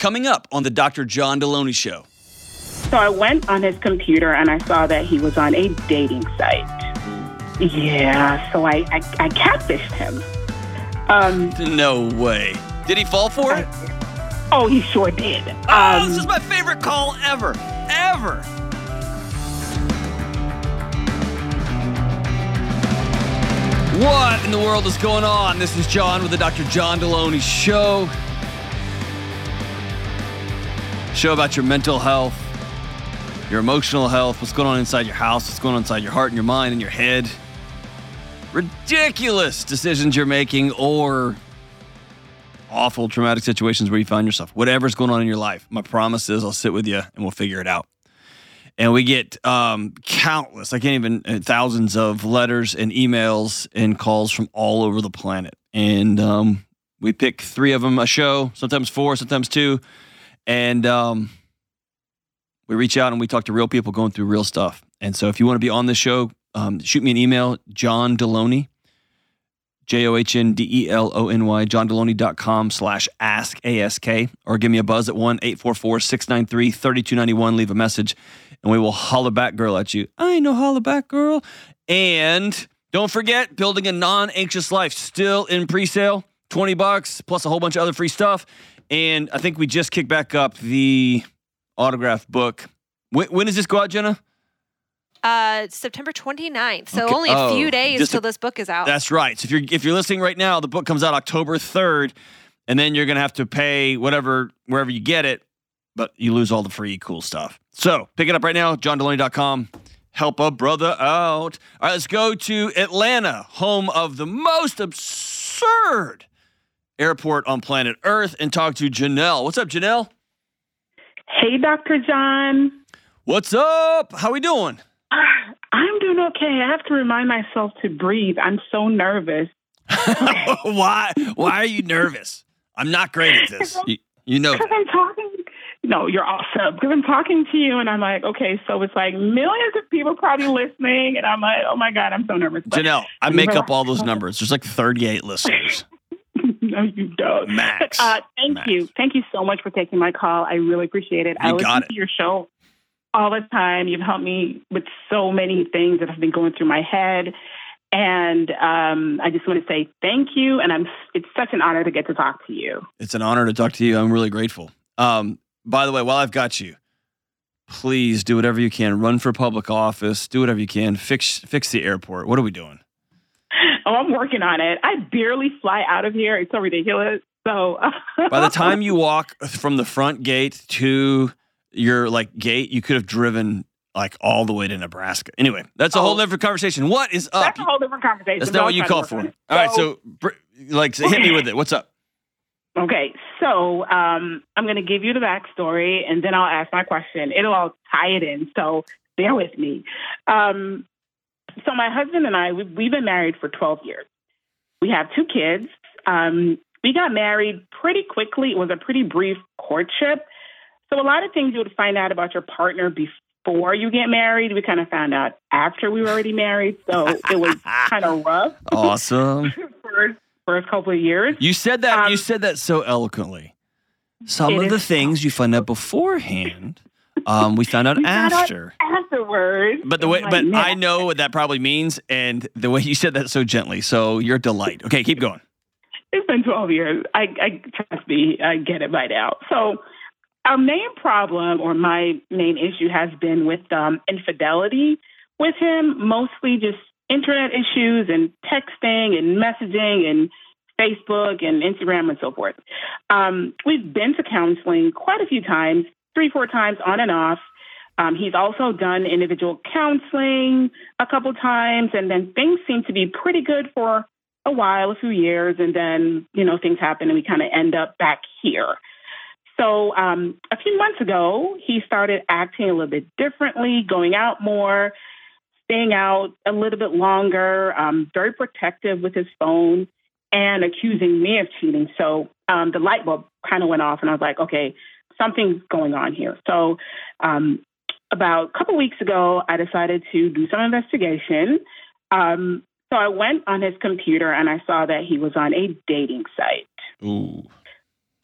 coming up on the Dr. John Delony Show. So I went on his computer and I saw that he was on a dating site. Yeah, so I, I, I catfished him. Um, No way. Did he fall for it? oh, he sure did. oh, Um, this is my favorite call ever. Ever. What in the world is going on? This is John with the Dr. John Delony Show. Show about your mental health, your emotional health, what's going on inside your house, what's going on inside your heart and your mind and your head. Ridiculous decisions you're making or awful traumatic situations where you find yourself. Whatever's going on in your life. My promise is I'll sit with you and we'll figure it out and we get um, countless i can't even uh, thousands of letters and emails and calls from all over the planet and um, we pick three of them a show sometimes four sometimes two and um, we reach out and we talk to real people going through real stuff and so if you want to be on this show um, shoot me an email john delony J-O-H-N-D-E-L-O-N-Y, johndelony.com slash ask A-S-K, or give me a buzz at 1-844-693-3291. Leave a message, and we will holler back girl at you. I ain't no holla back girl. And don't forget, Building a Non-Anxious Life, still in pre-sale, 20 bucks, plus a whole bunch of other free stuff. And I think we just kicked back up the autograph book. When, when does this go out, Jenna? Uh, September 29th. So Okay. only a Oh, few days just a- till this book is out. That's right. So if you're if you're listening right now, the book comes out October 3rd, and then you're gonna have to pay whatever wherever you get it, but you lose all the free cool stuff. So pick it up right now, johndelony.com. Help a brother out. All right, let's go to Atlanta, home of the most absurd airport on planet Earth, and talk to Janelle. What's up, Janelle? hey, Dr. John. What's up? How we doing? I'm doing okay. I have to remind myself to breathe. I'm so nervous. why? Why are you nervous? I'm not great at this. You, you know. Because I'm talking. No, you're awesome. Because I'm talking to you, and I'm like, okay, so it's like millions of people probably listening, and I'm like, oh my god, I'm so nervous. But Janelle, I make up all those numbers. There's like 38 listeners. No, you don't. Max. Uh, thank Max. you, thank you so much for taking my call. I really appreciate it. I You listen got it. to your show all the time. You've helped me with so many things that have been going through my head. And um, I just want to say thank you, and I'm. It's such an honor to get to talk to you. It's an honor to talk to you. I'm really grateful. Um, by the way, while I've got you, please do whatever you can. Run for public office. Do whatever you can. Fix fix the airport. What are we doing? Oh, I'm working on it. I barely fly out of here. It's so ridiculous. So By the time you walk from the front gate to your like gate, you could have driven like all the way to Nebraska. Anyway, that's a whole Oh. different conversation. What is up? that's a whole different conversation. That's not what you call for. All right, so br- like so hit me with it. What's up? Okay, so um, I'm going to give you the backstory, and then I'll ask my question. It'll all tie it in, so bear with me. Um, so my husband and I, we, we've been married for 12 years. We have two kids. Um, we got married pretty quickly. It was a pretty brief courtship. So a lot of things you would find out about your partner before you get married, we kind of found out after we were already married. So it was kind of rough Awesome. first first couple of years. You said that. you Um, said that so eloquently. Some of the things you find out beforehand, um, we found out We found out after. Afterwards, But the way, I'm but I know what that probably means, and the way you said that so gently. So you're a delight. Okay, keep going. It's been 12 years. I, I trust me, I get it by now. So, our main problem or my main issue has been with um, infidelity with him, mostly just internet issues and texting and messaging and Facebook and Instagram and so forth. Um, we've been to counseling quite a few times, three, four times on and off. Um, he's also done individual counseling a couple times, and then things seem to be pretty good for a while, a few years, and then you know things happen, and we kind of end up back here. So um, a few months ago, he started acting a little bit differently, going out more, staying out a little bit longer, um, very protective with his phone, and accusing me of cheating. So um, the light bulb kind of went off, and I was like, okay, something's going on here. So um, about a couple weeks ago, I decided to do some investigation. Um, so I went on his computer and I saw that he was on a dating site. Ooh.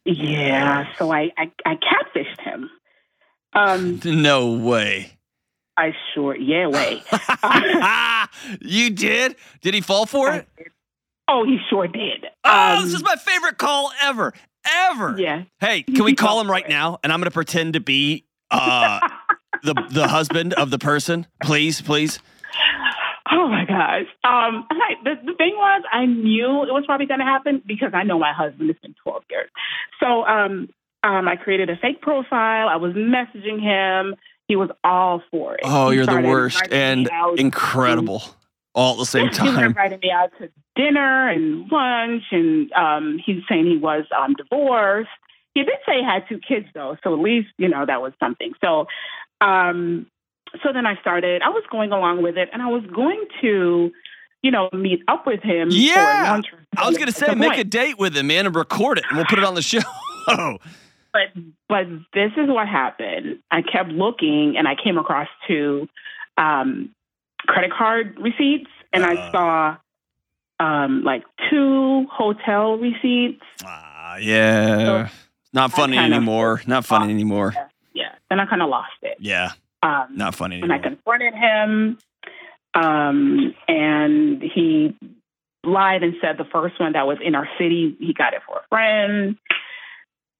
Yeah, so I, I, I catfished him. Um, No way. I sure, yeah, wait. you did? Did he fall for it? Oh, he sure did. Oh, Um, this is my favorite call ever. Ever. yeah. Hey, can we call him right now? And I'm going to pretend to be uh, the the husband of the person. Please, please. Oh my gosh. Um, I, the, the thing was, I knew it was probably going to happen because I know my husband. It's been 12 years. So um, um, I created a fake profile. I was messaging him. He was all for it. Oh, He you're the worst and incredible all at the same He was time. inviting me out to dinner and lunch, and um, he was saying he was um, divorced. He did say he had two kids, though, so at least you know that was something. So, um, so then I started. I was going along with it, and I was going to, you know, meet up with him. Yeah. for lunch I was going to say, make point. a date with him, man, and record it, and we'll put it on the show. But but this is what happened. I kept looking, and I came across two um, credit card receipts, and Uh. I saw um, like two hotel receipts. ah, yeah. Not funny anymore. Not funny anymore. Yeah, then I kind of lost it. Yeah. Um, Not funny anymore. and I confronted him, um, and he lied and said the first one that was in our city, he got it for a friend.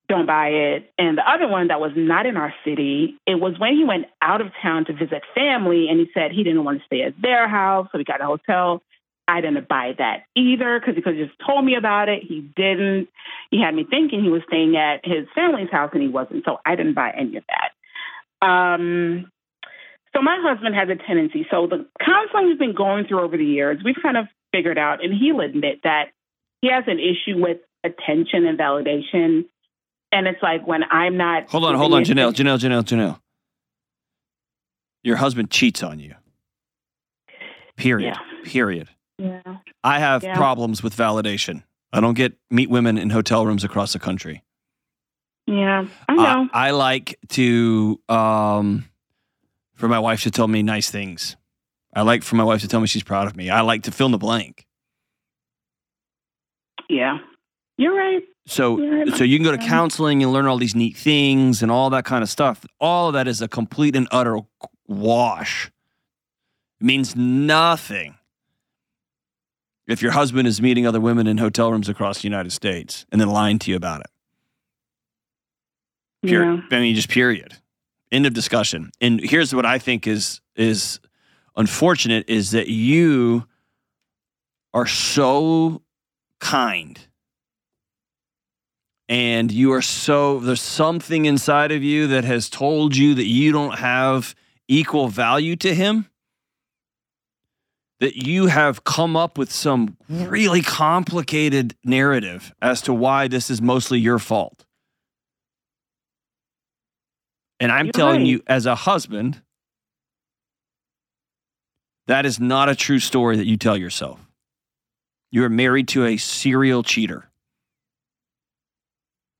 Don't buy it. And the other one that was not in our city, it was when he went out of town to visit family, and he said he didn't want to stay at their house, so he got a hotel. I didn't buy that either because he could have just told me about it. He didn't. He had me thinking he was staying at his family's house, and he wasn't. So I didn't buy any of that. Um, so my husband has a tendency. So the counseling we've been going through over the years, we've kind of figured out, and he'll admit that he has an issue with attention and validation. And it's like when I'm not. Hold on, hold on, Janelle, Janelle, Janelle, Janelle. Your husband cheats on you. Period. Yeah. Period. Yeah. I have Yeah. problems with validation. I don't get meet women in hotel rooms across the country. Yeah. I I, know. I like to um for my wife to tell me nice things. I like for my wife to tell me she's proud of me. I like to fill in the blank. yeah. You're right. So Yeah, so you can go to counseling and learn all these neat things and all that kind of stuff. All of that is a complete and utter wash. It means nothing. If your husband is meeting other women in hotel rooms across the United States and then lying to you about it. Yeah. Period. I mean, just period. End of discussion. And here's what I think is is unfortunate is that you are so kind and you are so there's something inside of you that has told you that you don't have equal value to him that you have come up with some really complicated narrative as to why this is mostly your fault and i'm You're telling right. you as a husband that is not a true story that you tell yourself you are married to a serial cheater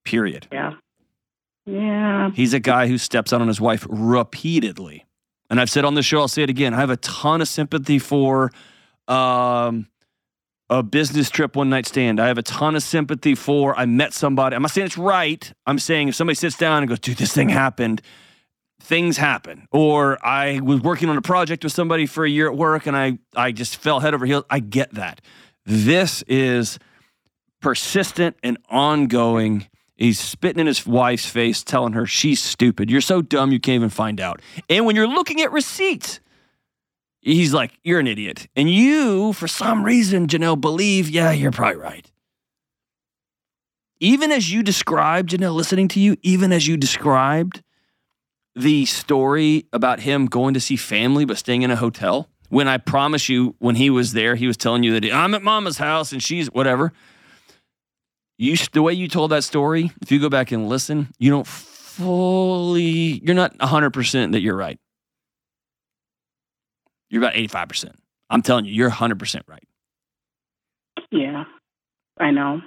period Yeah. Yeah. He's a guy who steps out on his wife repeatedly. And I've said on the show, I'll say it again. I have a ton of sympathy for um, a business trip, one night stand. I have a ton of sympathy for I met somebody. I'm not saying it's right. I'm saying if somebody sits down and goes, dude, this thing happened, things happen. Or I was working on a project with somebody for a year at work and I, I just fell head over heels. I get that. This is persistent and ongoing. He's spitting in his wife's face, telling her she's stupid. You're so dumb you can't even find out. And when you're looking at receipts, he's like, You're an idiot. And you, for some reason, Janelle, believe, yeah, you're probably right. Even as you described, Janelle, listening to you, even as you described the story about him going to see family but staying in a hotel, when I promise you, when he was there, he was telling you that I'm at mama's house and she's whatever you the way you told that story if you go back and listen you don't fully you're not 100% that you're right you're about 85% i'm telling you you're 100% right Yeah. I know.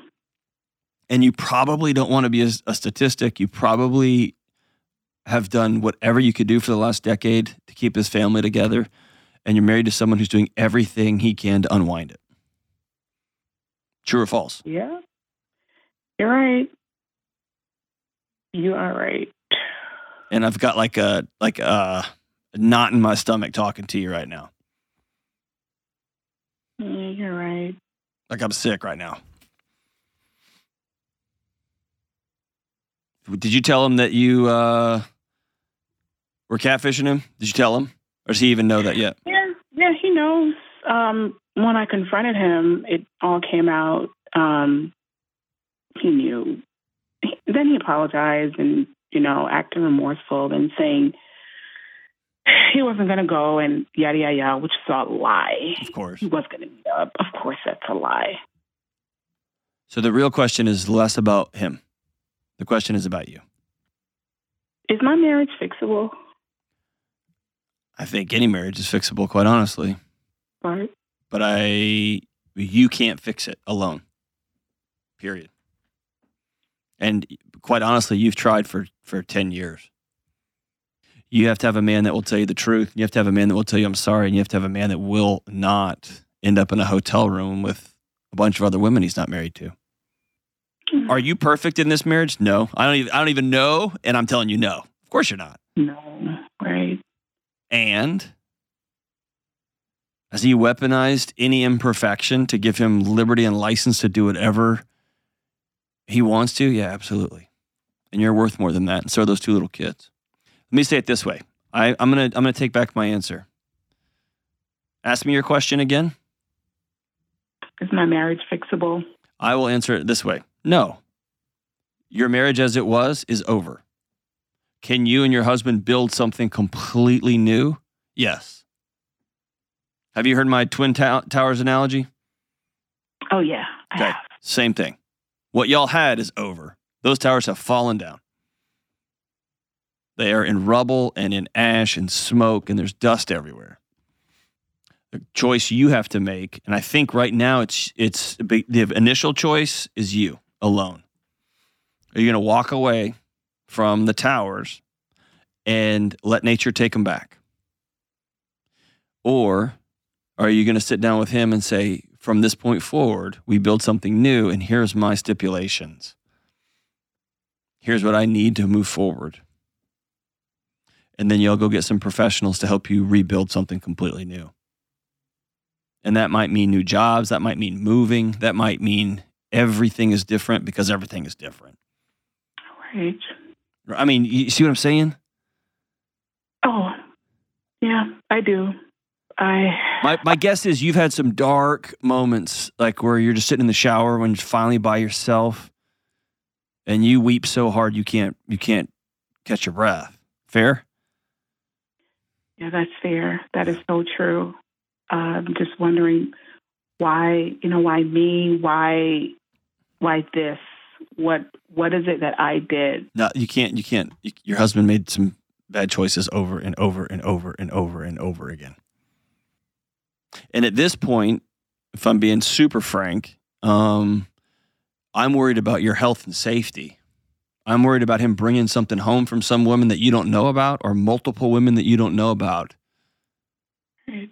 and you probably don't want to be a, a statistic you probably have done whatever you could do for the last decade to keep his family together and you're married to someone who's doing everything he can to unwind it true or false Yeah. You're right. You are right. And I've got like a like a knot in my stomach talking to you right now. Yeah, you're right. Like I'm sick right now. Did you tell him that you uh, were catfishing him? Did you tell him, or does he even know that yet? Yeah, yeah, he knows. Um, when I confronted him, it all came out. Um, he knew. Then he apologized and you know acting remorseful and saying he wasn't going to go and yada yada yada, which is a lie. Of course. He was going to meet up. Of course, that's a lie. So the real question is less about him. The question is about you. Is my marriage fixable? I think any marriage is fixable, quite honestly. Right. But I, you can't fix it alone. Period. And quite honestly, you've tried for for ten years. You have to have a man that will tell you the truth. You have to have a man that will tell you I'm sorry, and you have to have a man that will not end up in a hotel room with a bunch of other women he's not married to. Mm-hmm. Are you perfect in this marriage? No. I don't even I don't even know, and I'm telling you no. Of course you're not. No. Right. And has he weaponized any imperfection to give him liberty and license to do whatever he wants to? Yeah, absolutely. And you're worth more than that. And so are those two little kids. Let me say it this way. I, I'm gonna I'm gonna take back my answer. Ask me your question again. Is my marriage fixable? I will answer it this way. No. Your marriage as it was is over. Can you and your husband build something completely new? Yes. Have you heard my Twin tow- Towers analogy? Oh yeah. I Okay. have. Same thing. What y'all had is over. Those towers have fallen down. They are in rubble and in ash and smoke, and there's dust everywhere. The choice you have to make, and I think right now it's it's the initial choice is you alone. Are you going to walk away from the towers and let nature take them back, or are you going to sit down with him and say, from this point forward, we build something new, and here's my stipulations. Here's what I need to move forward. And then you'll go get some professionals to help you rebuild something completely new. And that might mean new jobs. That might mean moving. That might mean everything is different because everything is different. Right. I mean, you see what I'm saying? Oh, yeah, I do. I My, my guess is you've had some dark moments, like where you're just sitting in the shower when you're finally by yourself, and you weep so hard you can't you can't catch your breath. Fair? yeah, that's fair. That is so true. Uh, I'm just wondering why, you know, why me? Why, why this? What, what is it that I did? No, you can't. You can't. You, your husband made some bad choices over and over and over and over and over again. And at this point, if I'm being super frank, um, I'm worried about your health and safety. I'm worried about him bringing something home from some woman that you don't know about, or multiple women that you don't know about. Right.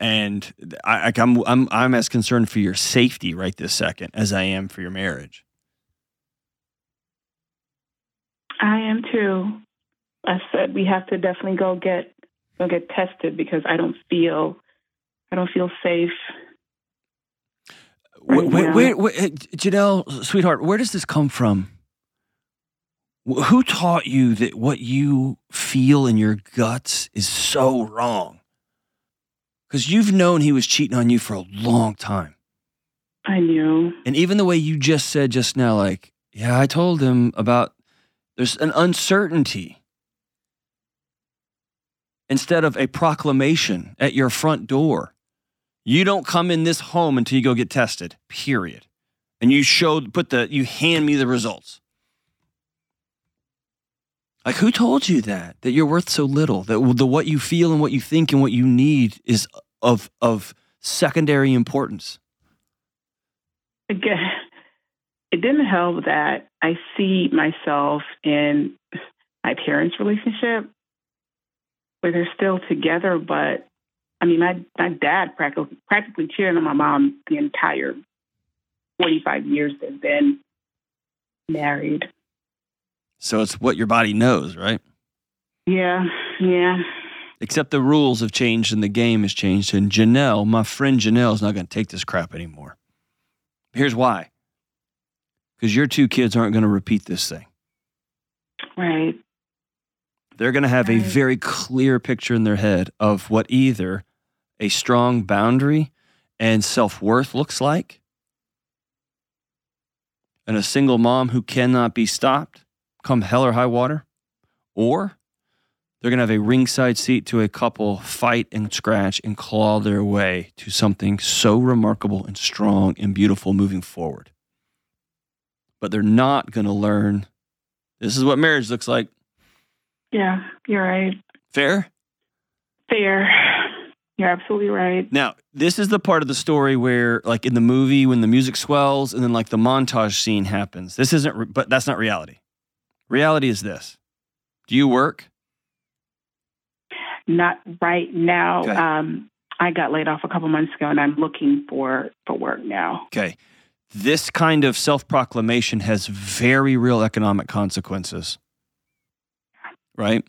And I, I'm, I'm, I'm as concerned for your safety right this second as I am for your marriage. I am too. I said we have to definitely go get go get tested because I don't feel I don't feel safe. Right now. wait, wait, uh, Janelle, sweetheart, where does this come from? Who taught you that what you feel in your guts is so wrong? Because you've known he was cheating on you for a long time. I knew. And even the way you just said just now, like, yeah, I told him about there's an uncertainty instead of a proclamation at your front door. You don't come in this home until you go get tested, period. And you showed, put the, you hand me the results. Like, who told you that? That you're worth so little? That the what you feel and what you think and what you need is of of secondary importance. Again, it didn't help that I see myself in my parents' relationship where they're still together, but I mean, my, my dad practically, practically cheated on my mom the entire 45 years they've been married. So it's what your body knows, right? Yeah, yeah. Except the rules have changed and the game has changed. And Janelle, my friend Janelle, is not going to take this crap anymore. Here's why because your two kids aren't going to repeat this thing. Right. They're going to have a very clear picture in their head of what either a strong boundary and self worth looks like, and a single mom who cannot be stopped, come hell or high water, or they're going to have a ringside seat to a couple fight and scratch and claw their way to something so remarkable and strong and beautiful moving forward. But they're not going to learn this is what marriage looks like. Yeah, you're right. Fair? Fair. You're absolutely right. Now, this is the part of the story where, like in the movie, when the music swells and then like the montage scene happens. This isn't, re- but that's not reality. Reality is this Do you work? Not right now. Okay. Um, I got laid off a couple months ago, and I'm looking for for work now. Okay. This kind of self proclamation has very real economic consequences. Right?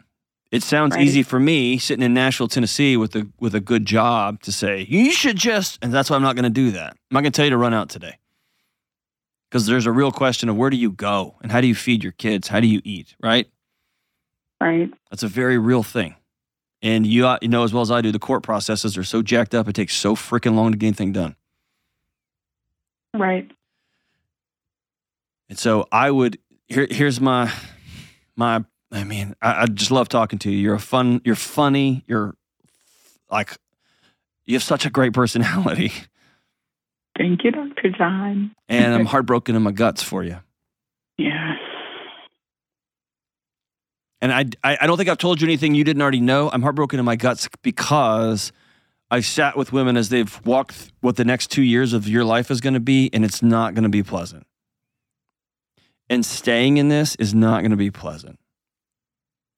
It sounds Right. easy for me sitting in Nashville, Tennessee with a with a good job to say, you should just and that's why I'm not gonna do that. I'm not gonna tell you to run out today. Because there's a real question of where do you go and how do you feed your kids? How do you eat? Right? Right. That's a very real thing. And you, uh, you know as well as I do, the court processes are so jacked up, it takes so freaking long to get anything done. Right. And so I would here here's my my I mean, I, I just love talking to you. You're a fun you're funny, you're like you have such a great personality. Thank you, Dr. John. And I'm heartbroken in my guts for you. Yeah. And I, I I don't think I've told you anything you didn't already know. I'm heartbroken in my guts because I've sat with women as they've walked what the next two years of your life is going to be, and it's not going to be pleasant. And staying in this is not going to be pleasant.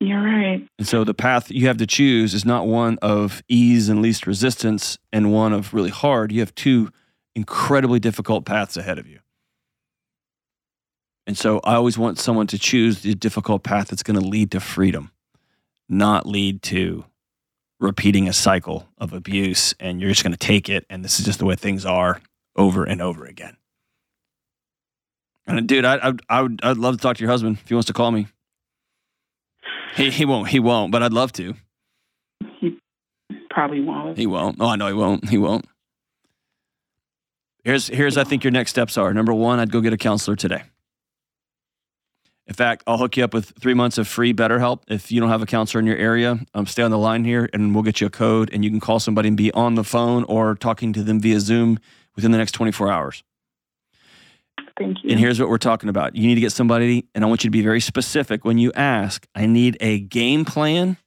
You're right. And so the path you have to choose is not one of ease and least resistance and one of really hard. You have two incredibly difficult paths ahead of you. And so I always want someone to choose the difficult path that's going to lead to freedom, not lead to repeating a cycle of abuse and you're just going to take it and this is just the way things are over and over again. And dude, I, I, I would I'd love to talk to your husband if he wants to call me. He, he won't. He won't. But I'd love to. He probably won't. He won't. Oh, I know he won't. He won't. Here's here's I think your next steps are. Number one, I'd go get a counselor today. In fact, I'll hook you up with three months of free BetterHelp. If you don't have a counselor in your area, um, stay on the line here, and we'll get you a code, and you can call somebody and be on the phone or talking to them via Zoom within the next 24 hours. Thank you. And here's what we're talking about. You need to get somebody, and I want you to be very specific when you ask. I need a game plan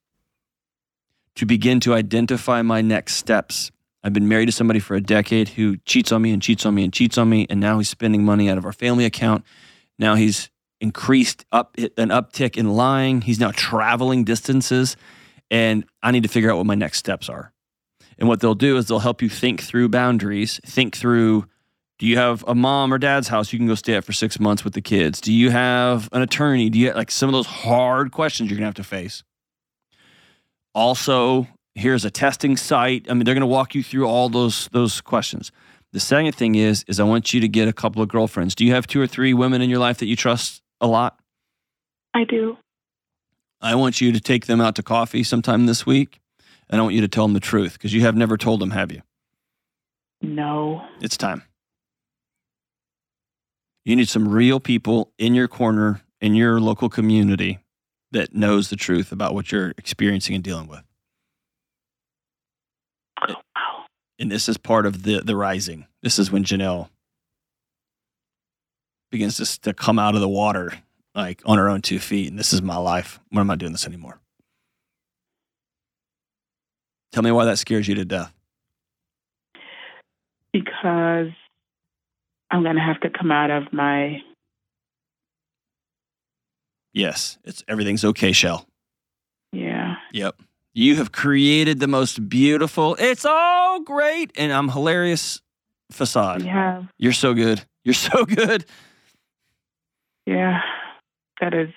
to begin to identify my next steps. I've been married to somebody for a decade who cheats on me and cheats on me and cheats on me, and now he's spending money out of our family account. Now he's increased up an uptick in lying. He's now traveling distances, and I need to figure out what my next steps are. And what they'll do is they'll help you think through boundaries, think through do you have a mom or dad's house you can go stay at for six months with the kids? Do you have an attorney? Do you have, like some of those hard questions you're gonna have to face? Also, here's a testing site. I mean, they're gonna walk you through all those those questions. The second thing is, is I want you to get a couple of girlfriends. Do you have two or three women in your life that you trust a lot? I do. I want you to take them out to coffee sometime this week, and I want you to tell them the truth because you have never told them, have you? No. It's time. You need some real people in your corner, in your local community that knows the truth about what you're experiencing and dealing with. Oh, wow. And this is part of the the rising. This is when Janelle begins to, to come out of the water like on her own two feet. And this is my life. When am I doing this anymore? Tell me why that scares you to death. Because I'm going to have to come out of my. Yes, it's everything's okay, Shell. Yeah. Yep. You have created the most beautiful, it's all great, and I'm hilarious facade. Yeah. You're so good. You're so good. Yeah, that is.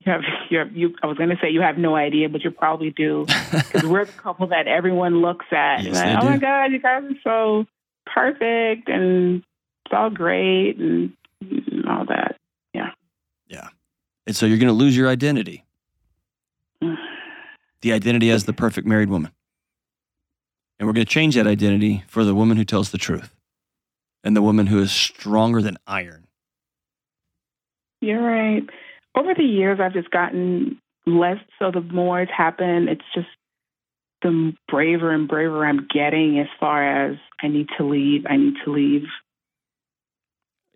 You have, you have, you, I was going to say you have no idea, but you probably do. Because we're the couple that everyone looks at. Yes, like, oh do. my God, you guys are so perfect and it's all great and, and all that. Yeah. Yeah. And so you're going to lose your identity. The identity as the perfect married woman. And we're going to change that identity for the woman who tells the truth and the woman who is stronger than iron. You're right. Over the years, I've just gotten less. So the more it's happened, it's just the braver and braver I'm getting as far as I need to leave. I need to leave.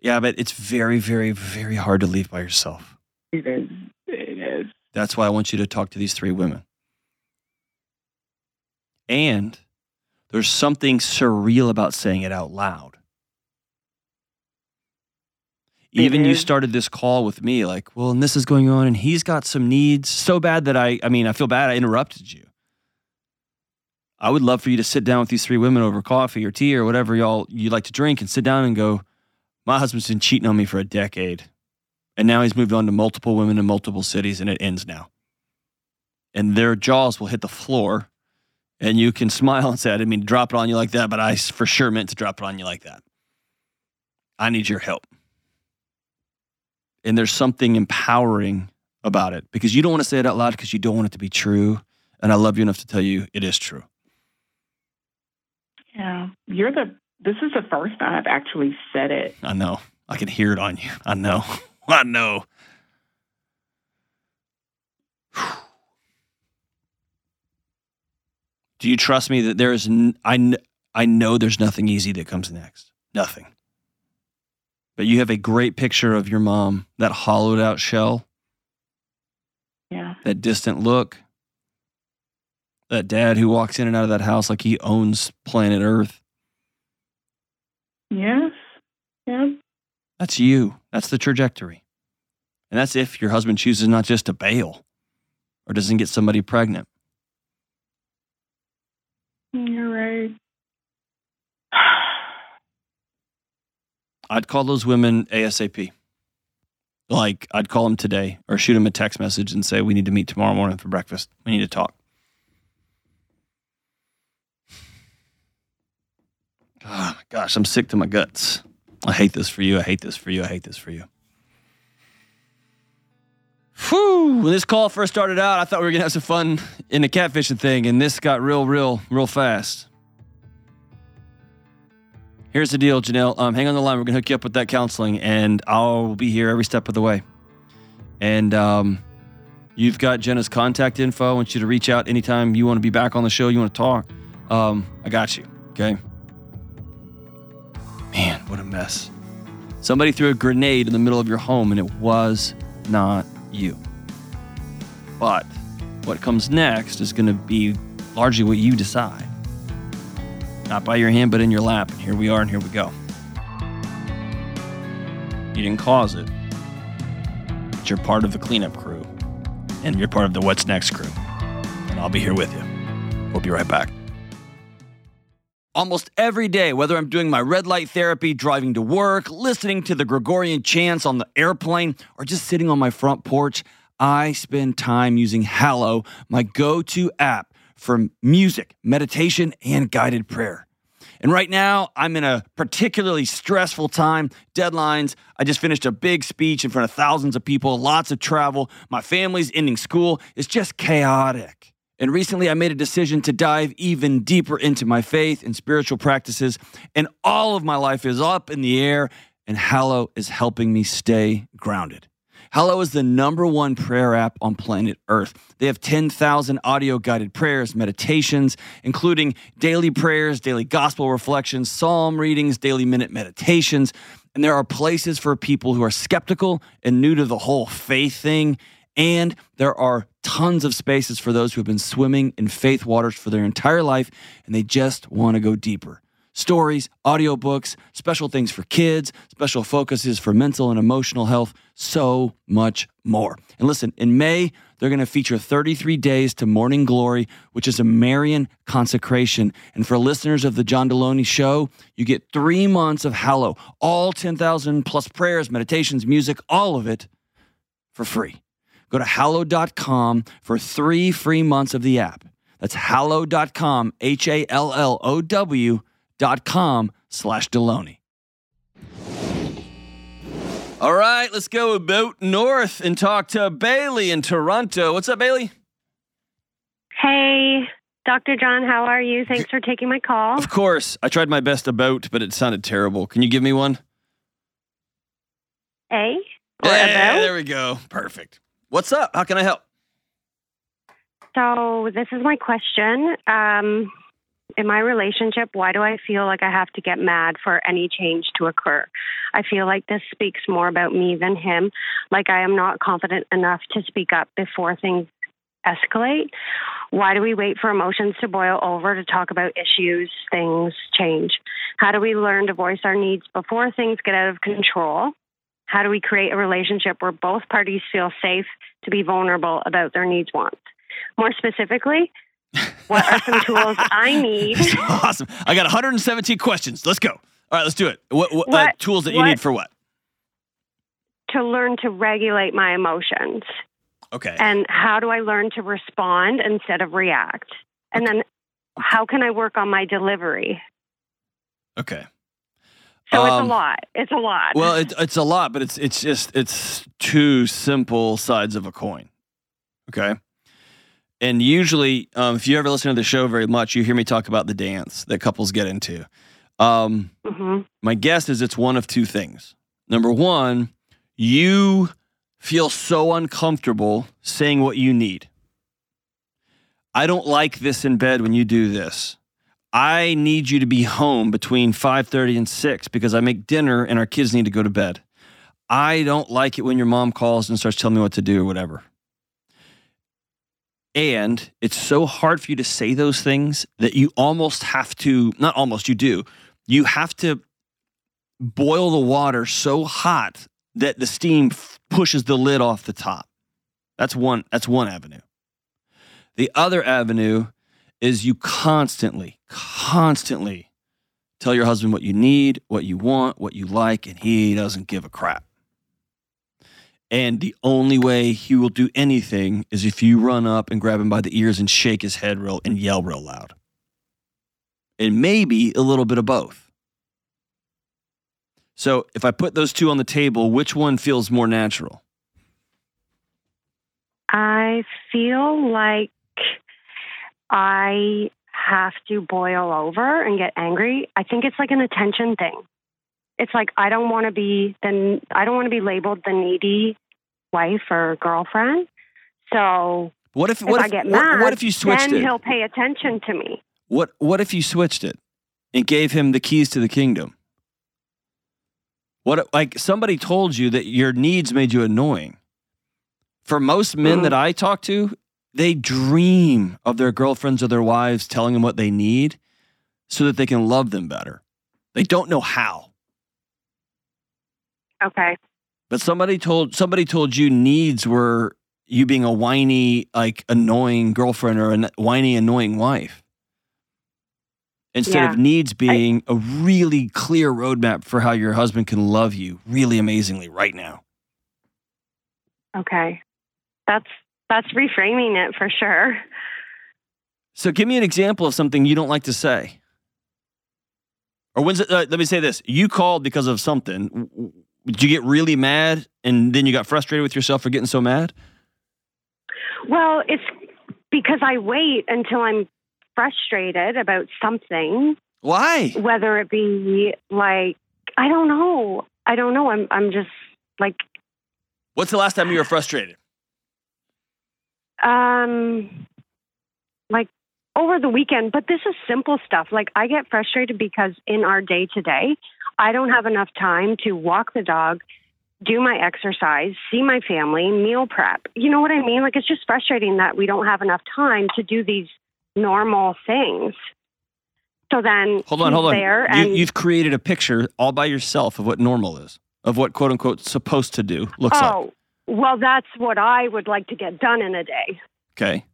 Yeah, but it's very, very, very hard to leave by yourself. It is. It is. That's why I want you to talk to these three women. And there's something surreal about saying it out loud. Even you started this call with me, like, well, and this is going on, and he's got some needs so bad that I, I mean, I feel bad I interrupted you. I would love for you to sit down with these three women over coffee or tea or whatever y'all you like to drink and sit down and go, my husband's been cheating on me for a decade. And now he's moved on to multiple women in multiple cities and it ends now. And their jaws will hit the floor and you can smile and say, I didn't mean to drop it on you like that, but I for sure meant to drop it on you like that. I need your help. And there's something empowering about it because you don't want to say it out loud because you don't want it to be true. And I love you enough to tell you it is true. Yeah. You're the. This is the first time I've actually said it. I know. I can hear it on you. I know. I know. Do you trust me that there is, n- I, kn- I know there's nothing easy that comes next. Nothing. But you have a great picture of your mom, that hollowed out shell, Yeah. that distant look, that dad who walks in and out of that house like he owns planet Earth. Yes. Yeah. That's you. That's the trajectory. And that's if your husband chooses not just to bail or doesn't get somebody pregnant. You're right. I'd call those women ASAP. Like, I'd call them today or shoot them a text message and say, We need to meet tomorrow morning for breakfast. We need to talk. Oh my gosh, I'm sick to my guts. I hate this for you. I hate this for you. I hate this for you. Whew. When this call first started out, I thought we were to have some fun in the catfishing thing, and this got real, real, real fast. Here's the deal, Janelle. Um, hang on the line. We're to hook you up with that counseling, and I'll be here every step of the way. And um, you've got Jenna's contact info. I want you to reach out anytime you want to be back on the show, you want to talk. Um, I got you. Okay. Mess. Somebody threw a grenade in the middle of your home, and it was not you. But what comes next is going to be largely what you decide. Not by your hand, but in your lap. And here we are, and here we go. You didn't cause it, but you're part of the cleanup crew, and you're part of the What's Next crew. And I'll be here with you. We'll be right back. Almost every day, whether I'm doing my red light therapy, driving to work, listening to the Gregorian chants on the airplane, or just sitting on my front porch, I spend time using Hallow, my go to app for music, meditation, and guided prayer. And right now, I'm in a particularly stressful time. Deadlines. I just finished a big speech in front of thousands of people, lots of travel. My family's ending school. It's just chaotic. And recently, I made a decision to dive even deeper into my faith and spiritual practices. And all of my life is up in the air, and Hallow is helping me stay grounded. Hallow is the number one prayer app on planet Earth. They have 10,000 audio guided prayers, meditations, including daily prayers, daily gospel reflections, psalm readings, daily minute meditations. And there are places for people who are skeptical and new to the whole faith thing. And there are tons of spaces for those who have been swimming in faith waters for their entire life and they just want to go deeper. stories, audiobooks, special things for kids, special focuses for mental and emotional health, so much more. And listen, in May, they're going to feature 33 Days to Morning Glory, which is a Marian consecration. And for listeners of the John Delony Show, you get three months of Hallow, all 10,000 plus prayers, meditations, music, all of it for free. Go to hallow.com for three free months of the app. That's hallow.com, H A L L O W.com slash Delony. All right, let's go about north and talk to Bailey in Toronto. What's up, Bailey? Hey, Dr. John, how are you? Thanks for taking my call. Of course. I tried my best about, but it sounded terrible. Can you give me one? A or Hey, there we go. Perfect. What's up? How can I help? So, this is my question. Um, in my relationship, why do I feel like I have to get mad for any change to occur? I feel like this speaks more about me than him. Like I am not confident enough to speak up before things escalate. Why do we wait for emotions to boil over to talk about issues, things change? How do we learn to voice our needs before things get out of control? How do we create a relationship where both parties feel safe to be vulnerable about their needs, wants? More specifically, what are some tools I need? awesome. I got 117 questions. Let's go. All right, let's do it. What, what, uh, tools that you what- need for what? to learn to regulate my emotions? Okay. And how do I learn to respond instead of react? And then how can I work on my delivery? Okay. So it's Um, a lot. It's a lot. Well, it, it's a lot, but it's it's just it's two simple sides of a coin. Okay. And usually, um, if you ever listen to the show very much, you hear me talk about the dance that couples get into. Um, hmm my guess is it's one of two things. Number one, you feel so uncomfortable saying what you need. I don't like this in bed when you do this. I need you to be home between 5:30 and 6 because I make dinner and our kids need to go to bed. I don't like it when your mom calls and starts telling me what to do or whatever. And it's so hard for you to say those things that you almost have to, not almost, you do. You have to boil the water so hot that the steam pushes the lid off the top. That's one that's one avenue. The other avenue is you constantly constantly tell your husband what you need, what you want, what you like and he doesn't give a crap. And the only way he will do anything is if you run up and grab him by the ears and shake his head real and yell real loud. And maybe a little bit of both. So if I put those two on the table, which one feels more natural? I feel like I have to boil over and get angry. I think it's like an attention thing. It's like I don't want to be the I don't want to be labeled the needy wife or girlfriend. So What if if what I if get mad, what if you switched then it? he'll pay attention to me. What what if you switched it and gave him the keys to the kingdom? What like somebody told you that your needs made you annoying? For most men Mhm. that I talk to, they dream of their girlfriends or their wives telling them what they need so that they can love them better. They don't know how. Okay. But somebody told somebody told you needs were you being a whiny, like annoying girlfriend or a whiny, annoying wife. Instead of needs being a really clear roadmap for how your husband can love you really amazingly right now. Okay. That's that's reframing it for sure. So give me an example of something you don't like to say. Or when's it, uh, let me say this. You called because of something. Did you get really mad and then you got frustrated with yourself for getting so mad? Well, it's because I wait until I'm frustrated about something, Why? whether it be like I don't know. I don't know. I'm I'm just like What's the last time you were frustrated? Um like over the weekend, but this is simple stuff. Like I get frustrated because in our day to day, I don't have enough time to walk the dog, do my exercise, see my family, meal prep. You know what I mean? Like it's just frustrating that we don't have enough time to do these normal things. So then Hold on, hold on. there You, you've created a picture all by yourself of what normal is, of what quote unquote supposed to do looks like. Well, that's what I would like to get done in a day. Okay.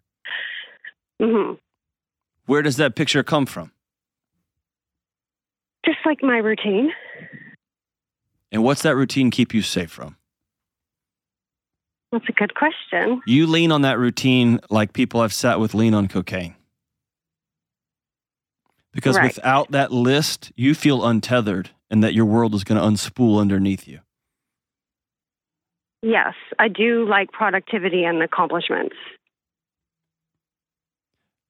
hmm Where does that picture come from? Just like my routine. And what's that routine keep you safe from? That's a good question. You lean on that routine like people I've sat with lean on cocaine. Because Right. without that list, you feel untethered and that your world is going to unspool underneath you. Yes, I do like productivity and accomplishments.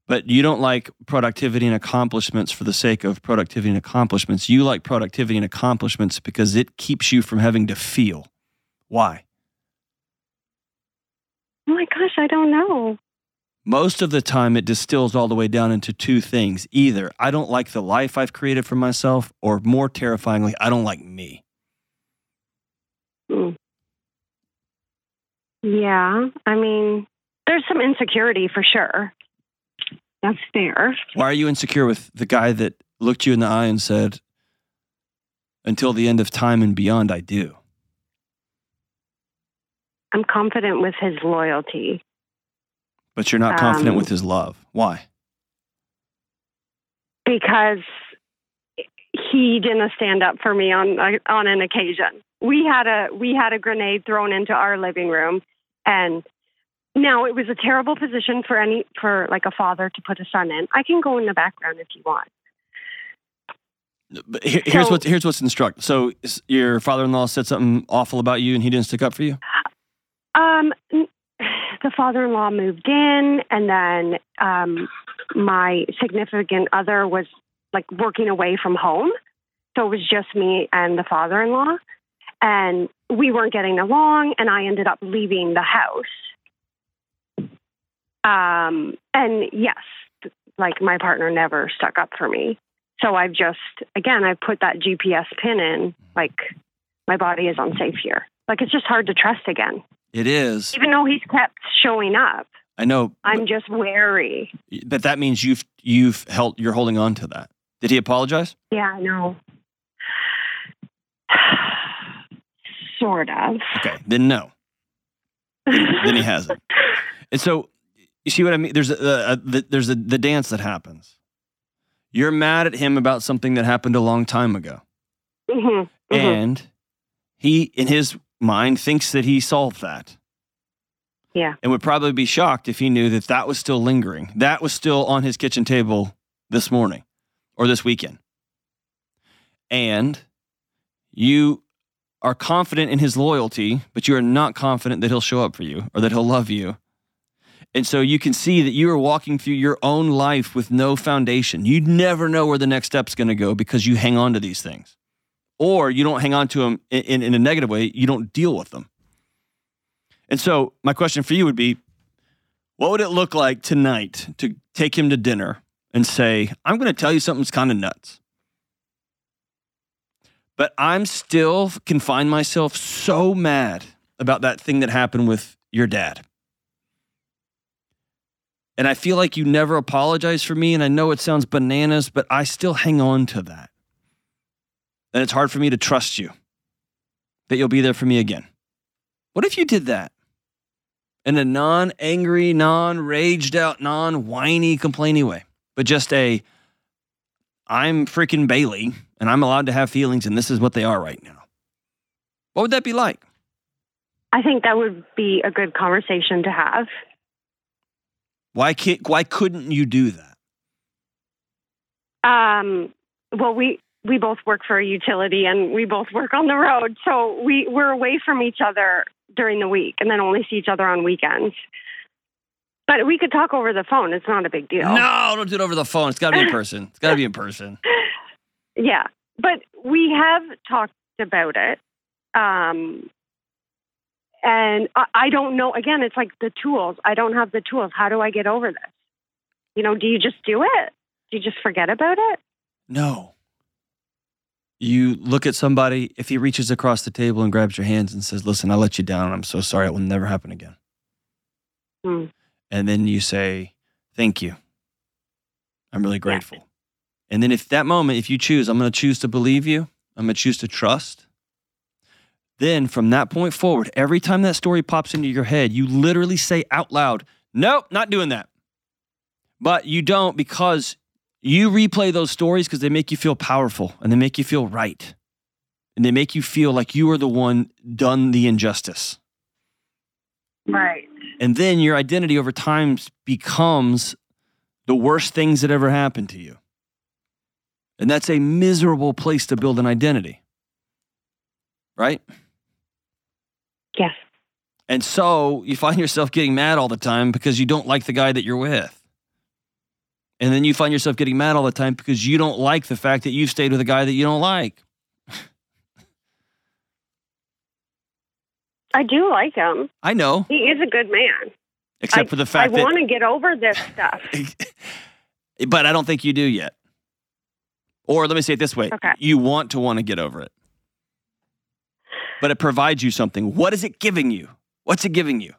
But you don't like productivity and accomplishments for the sake of productivity and accomplishments. You like productivity and accomplishments because it keeps you from having to feel. Why? Oh my gosh, I don't know. Most of the time, it distills all the way down into two things. Either I don't like the life I've created for myself, or more terrifyingly, I don't like me. Mm. Yeah, I mean, there's some insecurity for sure. That's fair. Why are you insecure with the guy that looked you in the eye and said, until the end of time and beyond, I do? I'm confident with his loyalty. But you're not confident Um, with his love. Why? because he didn't stand up for me on on an occasion. We had a we had a grenade thrown into our living room, and now it was a terrible position for any for like a father to put a son in. I can go in the background if you want. But here- here's So- what's here's what's instruct. So your father-in-law said something awful about you, and he didn't stick up for you. Um, the father-in-law moved in, and then um, my significant other was like working away from home, so it was just me and the father-in-law, and we weren't getting along, and I ended up leaving the house. Um, and yes, like my partner never stuck up for me, so I've just again I put that GPS pin in, like my body is unsafe here. Like it's just hard to trust again It is. even though he's kept showing up, I know, I'm just wary. but that means you've you've held you're holding on to that. Did he apologize? Yeah, I know. Sort of. Okay, then no. then he hasn't. And so, you see what I mean? There's a, a, the, there's a, the dance that happens. You're mad at him about something that happened a long time ago, hmm hmm and he, in his mind, thinks that he solved that. Yeah. and would probably be shocked if he knew that that was still lingering. That was still on his kitchen table this morning or this weekend. And you are confident in his loyalty, but you are not confident that he'll show up for you or that he'll love you. And so you can see that you are walking through your own life with no foundation. You never know where the next step's going to go because you hang on to these things. Or you don't hang on to them in, in, in a negative way, you don't deal with them. And so, my question for you would be what would it look like tonight to take him to dinner and say, I'm going to tell you something's kind of nuts? But I'm still can find myself so mad about that thing that happened with your dad. And I feel like you never apologize for me. And I know it sounds bananas, but I still hang on to that. And it's hard for me to trust you that you'll be there for me again. What if you did that? in a non angry, non raged out, non whiny, complainy way, but just a I'm freaking Bailey and I'm allowed to have feelings and this is what they are right now. What would that be like? I think that would be a good conversation to have. Why can't, why couldn't you do that? Um, well, we we both work for a utility and we both work on the road, so we we're away from each other during the week and then only see each other on weekends. But we could talk over the phone. It's not a big deal. No, don't do it over the phone. It's got to be in person. It's got to be in person. Yeah, but we have talked about it. Um, and I, I don't know. Again, it's like the tools. I don't have the tools. How do I get over this? You know, do you just do it? Do you just forget about it? No. You look at somebody, if he reaches across the table and grabs your hands and says, Listen, I let you down. I'm so sorry. It will never happen again. Hmm. And then you say, Thank you. I'm really grateful. And then if that moment, if you choose, I'm going to choose to believe you, I'm going to choose to trust. Then from that point forward, every time that story pops into your head, you literally say out loud, Nope, not doing that. But you don't because you replay those stories because they make you feel powerful and they make you feel right. And they make you feel like you are the one done the injustice. Right. And then your identity over time becomes the worst things that ever happened to you. And that's a miserable place to build an identity. Right? Yes. And so you find yourself getting mad all the time because you don't like the guy that you're with. And then you find yourself getting mad all the time because you don't like the fact that you've stayed with a guy that you don't like. I do like him. I know, He is a good man. except I, for the fact I want to get over this stuff. but I don't think you do yet. Or let me say it this way Okay. you want to want to get over it. But it provides you something. What is it giving you? What's it giving you?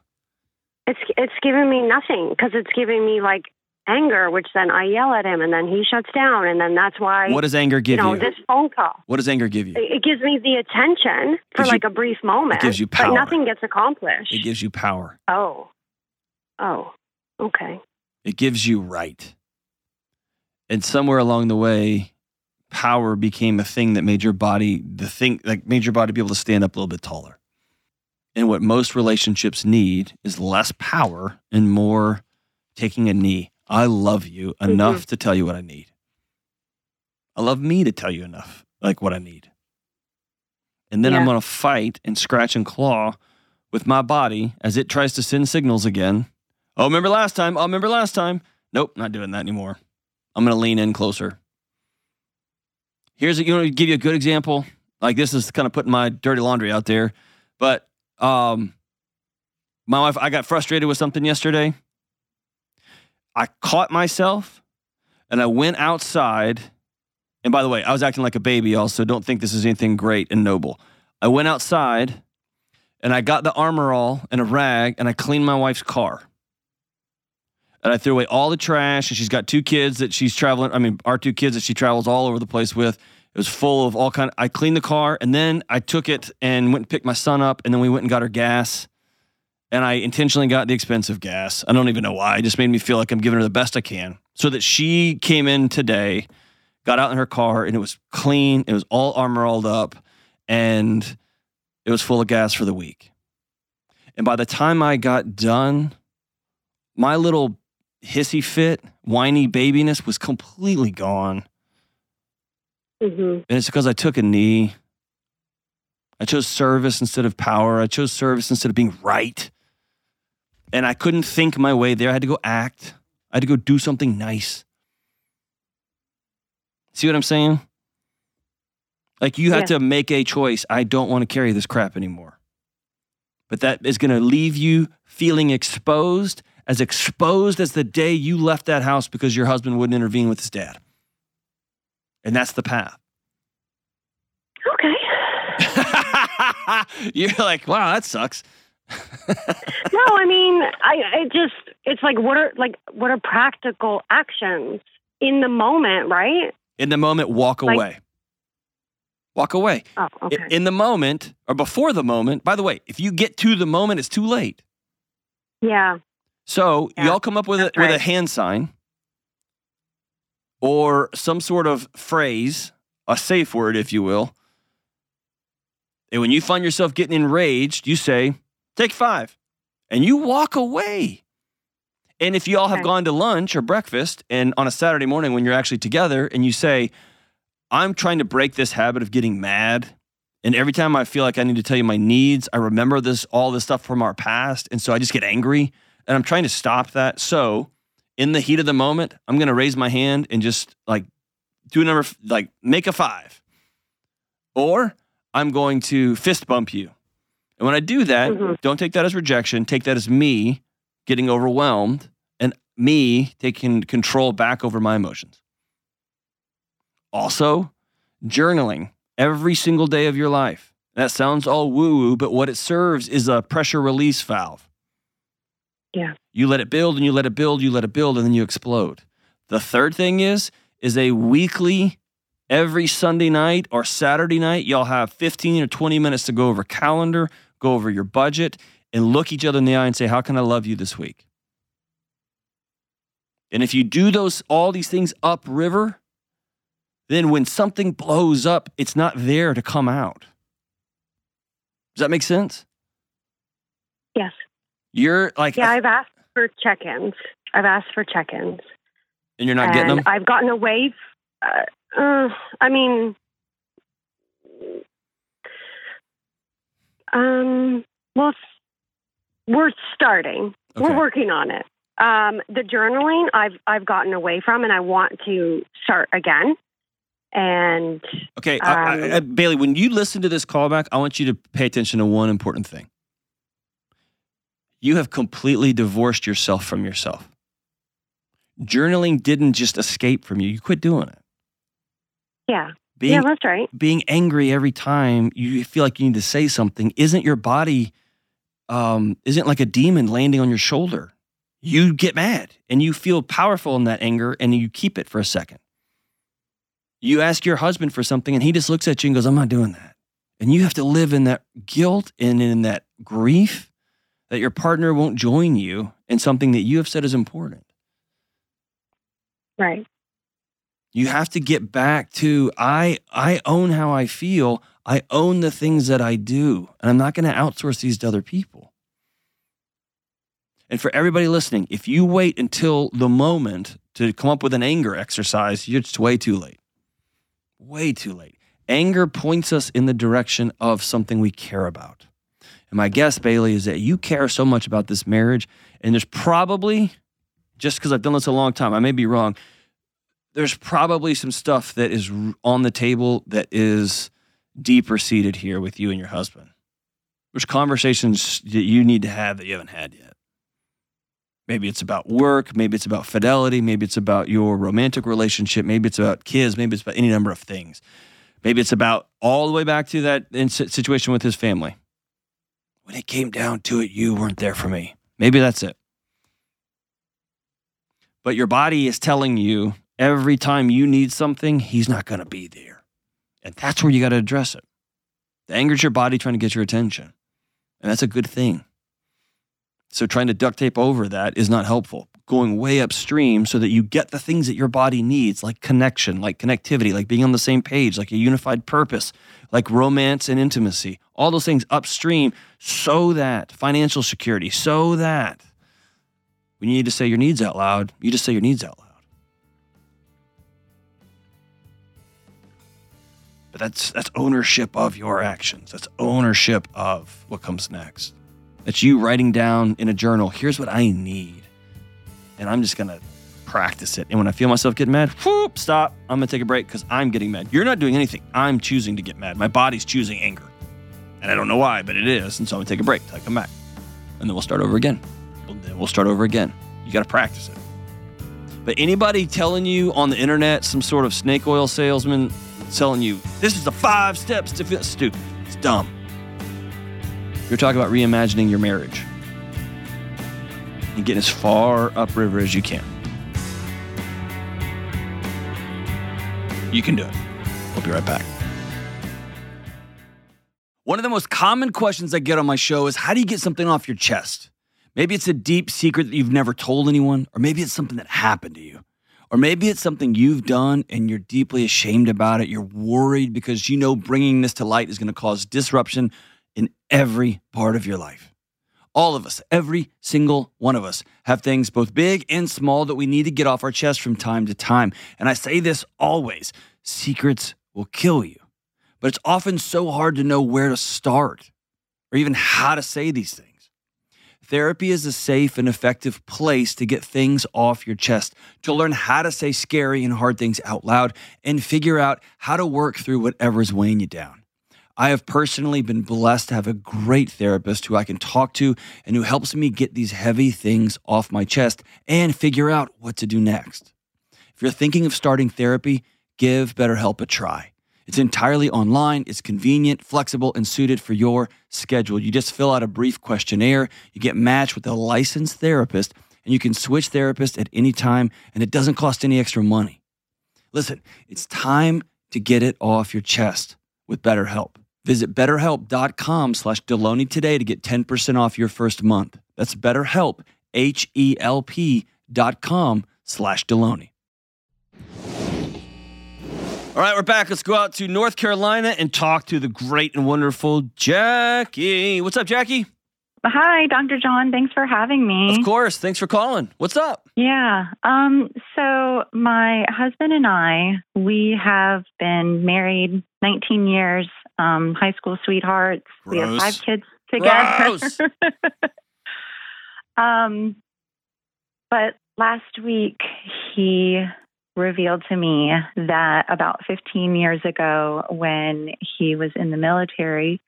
It's it's giving me nothing because it's giving me like anger, which then I yell at him, and then he shuts down, and then that's why What does anger you give know you? this phone call. What does anger give you? It it gives me the attention for Gives you- like a brief moment. It gives you power. But nothing gets accomplished. It gives you power. oh. Oh. Okay. It gives you right. And somewhere along the way, power became a thing that made your body the thing like made your body be able to stand up a little bit taller. And what most relationships need is less power and more taking a knee. I love you mm-hmm. enough to tell you what I need. I love me to tell you enough, like what I need. And then I'm going to fight and scratch and claw with my body as it tries to send signals again. Oh, remember last time? Oh, remember last time? Nope, not doing that anymore. I'm going to lean in closer. Here's a, you to give you a good example. Like this is kind of putting my dirty laundry out there, but um, my wife, I got frustrated with something yesterday. I caught myself and I went outside. And by the way, I was acting like a baby, also. Don't think this is anything great and noble. I went outside and I got the Armor All and a rag and I cleaned my wife's car. And I threw away all the trash. And she's got two kids that she's traveling. I mean, our two kids that she travels all over the place with. It was full of all kind. Of, I cleaned the car and then I took it and went and picked my son up. And then we went and got her gas. And I intentionally got the expensive gas. I don't even know why. It just made me feel like I'm giving her the best I can. So that she came in today, got out in her car, and it was clean. It was all armor rolled up, and it was full of gas for the week. And by the time I got done, my little hissy fit, whiny babiness was completely gone. hmm And it's because I took a knee. I chose service instead of power. I chose service instead of being right. And I couldn't think my way there. I had to go act. I had to go do something nice. See what I'm saying? Like you have Yeah. to make a choice. I don't want to carry this crap anymore. But that is going to leave you feeling exposed, as exposed as the day you left that house because your husband wouldn't intervene with his dad. And that's the path. Okay. You're like, wow, that sucks. no, I mean, I, I just, it's like, what are, like, what are practical actions in the moment, right? In the moment, walk Like- away. Walk away. Oh, okay. In the moment or before the moment, by the way, if you get to the moment, it's too late. yeah. So Yeah, y'all come up with a, that's with a hand sign or some sort of phrase, a safe word, if you will. And when you find yourself getting enraged, you say, take five, and you walk away. And if you all have Okay. gone to lunch or breakfast, and on a Saturday morning when you're actually together, and you say, I'm trying to break this habit of getting mad. And every time I feel like I need to tell you my needs, I remember this, all this stuff from our past. And so I just get angry and I'm trying to stop that. So in the heat of the moment, I'm going to raise my hand and just like do a number, like make a five. Or I'm going to fist bump you. And when I do that, Mhm. don't take that as rejection. Take that as me getting overwhelmed and me taking control back over my emotions. Also, journaling every single day of your life. That sounds all woo woo, but what it serves is a pressure release valve. Yeah. You let it build and you let it build, you let it build, and then you explode. The third thing is, is a weekly, every Sunday night or Saturday night, y'all have 15 or 20 minutes to go over calendar, go over your budget, and look each other in the eye and say, How can I love you this week? And if you do those all these things upriver, then when something blows up, it's not there to come out. Does that make sense? Yes. You're like Yeah, I've asked for check-ins. I've asked for check-ins. and you're not getting them. I've gotten away. Uh, uh, I mean, um, well, we're starting. Okay. We're working on it. Um, the journaling I've I've gotten away from, and I want to start again. And Okay, I- I- Um, I- Bailey, when you listen to this callback, I want you to pay attention to one important thing. You have completely divorced yourself from yourself. Journaling didn't just escape from you, you quit doing it. yeah, Being, yeah, that's right. being angry every time you feel like you need to say something isn't your body, um, isn't like a demon landing on your shoulder. You get mad and you feel powerful in that anger and you keep it for a second. You ask your husband for something and he just looks at you and goes, I'm not doing that. And you have to live in that guilt and in that grief that your partner won't join you in something that you have said is important. Right. You have to get back to I I own how I feel. I own the things that I do. And I'm not going to outsource these to other people. And for everybody listening, if you wait until the moment to come up with an anger exercise, it's way too late. Way too late. Anger points us in the direction of something we care about. And my guess, Bailey, is that you care so much about this marriage. And there's probably, just because I've done this a long time, I may be wrong, there's probably some stuff that is on the table that is deeper seated here with you and your husband. There's conversations that you need to have that you haven't had yet. Maybe it's about work, maybe it's about fidelity, maybe it's about your romantic relationship, maybe it's about kids, maybe it's about any number of things. Maybe it's about all the way back to that situation with his family. When it came down to it, you weren't there for me. Maybe that's it. But your body is telling you every time you need something, he's not going to be there. And that's where you got to address it. The anger's your body trying to get your attention. And that's a good thing. So trying to duct tape over that is not helpful. Going way upstream so that you get the things that your body needs, like connection, like connectivity, like being on the same page, like a unified purpose, like romance and intimacy, all those things upstream so that financial security, so that when you need to say your needs out loud, you just say your needs out loud. But that's that's ownership of your actions. That's ownership of what comes next. That's you writing down in a journal, here's what I need. And I'm just gonna practice it. And when I feel myself getting mad, whoop, stop. I'm gonna take a break because I'm getting mad. You're not doing anything. I'm choosing to get mad. My body's choosing anger. And I don't know why, but it is. And so I'm gonna take a break till I come back. And then we'll start over again. Then we'll start over again. You gotta practice it. But anybody telling you on the internet, some sort of snake oil salesman telling you, this is the five steps to feel stupid. It's dumb. You're talking about reimagining your marriage and getting as far upriver as you can. You can do it. We'll be right back. One of the most common questions I get on my show is how do you get something off your chest? Maybe it's a deep secret that you've never told anyone, or maybe it's something that happened to you. Or maybe it's something you've done and you're deeply ashamed about it. You're worried because you know bringing this to light is going to cause disruption in every part of your life. All of us, every single one of us, have things both big and small that we need to get off our chest from time to time. And I say this always secrets will kill you. But it's often so hard to know where to start or even how to say these things. Therapy is a safe and effective place to get things off your chest, to learn how to say scary and hard things out loud, and figure out how to work through whatever's weighing you down. I have personally been blessed to have a great therapist who I can talk to and who helps me get these heavy things off my chest and figure out what to do next. If you're thinking of starting therapy, give BetterHelp a try. It's entirely online, it's convenient, flexible, and suited for your schedule. You just fill out a brief questionnaire, you get matched with a licensed therapist, and you can switch therapists at any time, and it doesn't cost any extra money. Listen, it's time to get it off your chest with BetterHelp. Visit betterhelp.com slash Delony today to get 10% off your first month. That's BetterHelp, H-E-L-P dot com slash Delony. All right, we're back. Let's go out to North Carolina and talk to the great and wonderful Jackie. What's up, Jackie? Hi, Dr. John. Thanks for having me. Of course. Thanks for calling. What's up? Yeah. Um, so my husband and I, we have been married 19 years, um, high school sweethearts. We have five kids together. Gross. um, but last week he revealed to me that about 15 years ago when he was in the military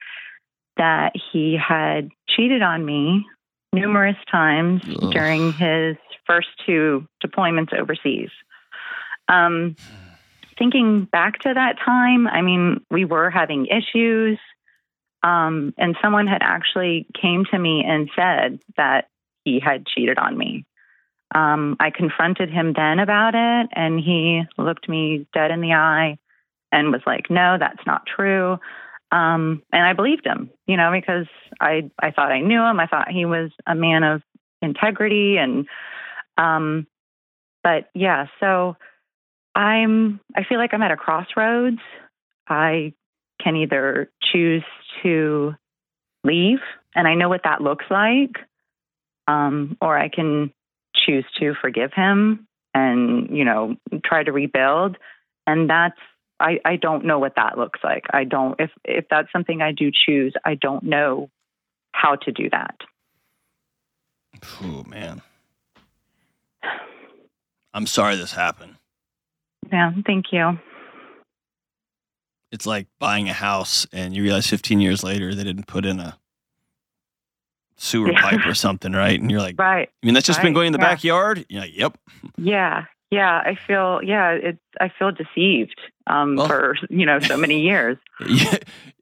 that he had cheated on me numerous times Ugh. during his first two deployments overseas. Um, thinking back to that time, I mean, we were having issues. Um, and someone had actually came to me and said that he had cheated on me. Um, I confronted him then about it, and he looked me dead in the eye and was like, "No, that's not true." Um, and I believed him, you know, because I I thought I knew him. I thought he was a man of integrity, and um, but yeah, so I'm I feel like I'm at a crossroads. I can either choose to leave, and I know what that looks like, um, or I can choose to forgive him and you know try to rebuild. And that's I, I don't know what that looks like. I don't if if that's something I do choose, I don't know how to do that. Oh, man. I'm sorry this happened. Yeah, thank you. It's like buying a house and you realize 15 years later they didn't put in a sewer Yeah. pipe or something, right? And you're like, Right. I mean, that's just been going in the yeah. backyard? You're like, yep. Yeah. Yeah. I feel yeah, it's I feel deceived um Well- for you know so many years.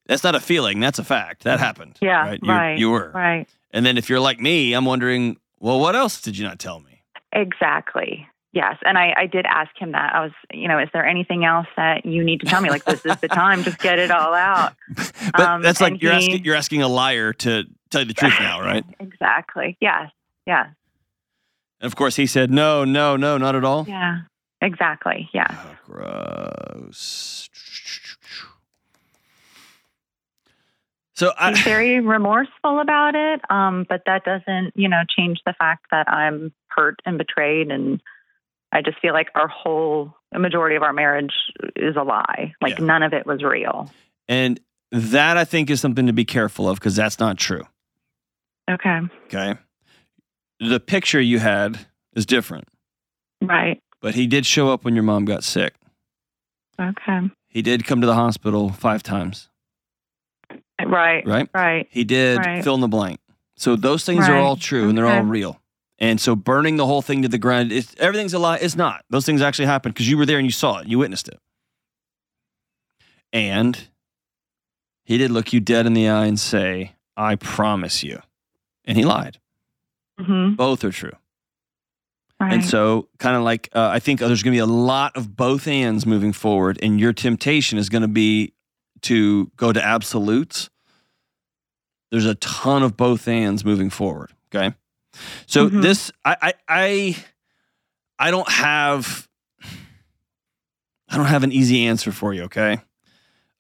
that's not a feeling. That's a fact. That happened. Yeah. Right. You, Right. you were. Right. And then if you're like me, I'm wondering, well, what else did you not tell me? Exactly. Yes. And I, I did ask him that. I was, you know, is there anything else that you need to tell me? Like, this is the time, just get it all out. But Um, that's like you're he- asking you're asking a liar to tell you the truth now, right? exactly. Yes. Yeah. And of course he said, No, no, no, not at all. Yeah. Exactly. Yeah. Oh, gross. So I He's very remorseful about it. Um, but that doesn't, you know, change the fact that I'm hurt and betrayed. And I just feel like our whole, majority of our marriage is a lie. Like, Yeah. none of it was real. and that I think is something to be careful of because that's not true. Okay. Okay. The picture you had is different, Right. but he did show up when your mom got sick. Okay. He did come to the hospital five times, Right. right? Right. He did Right. fill in the blank. So those things are all true and they're all real. And so burning the whole thing to the ground, everything's a lie. It's not. Those things actually happened because you were there and you saw it. You witnessed it. And he did look you dead in the eye and say, I promise you. And he lied. hmm Both are true. Right. And so, kind of like, uh, I think there's going to be a lot of both ends moving forward, and your temptation is going to be to go to absolutes. There's a ton of both ends moving forward. Okay, so Mhm. this, I, I, I, I don't have, I don't have an easy answer for you. Okay,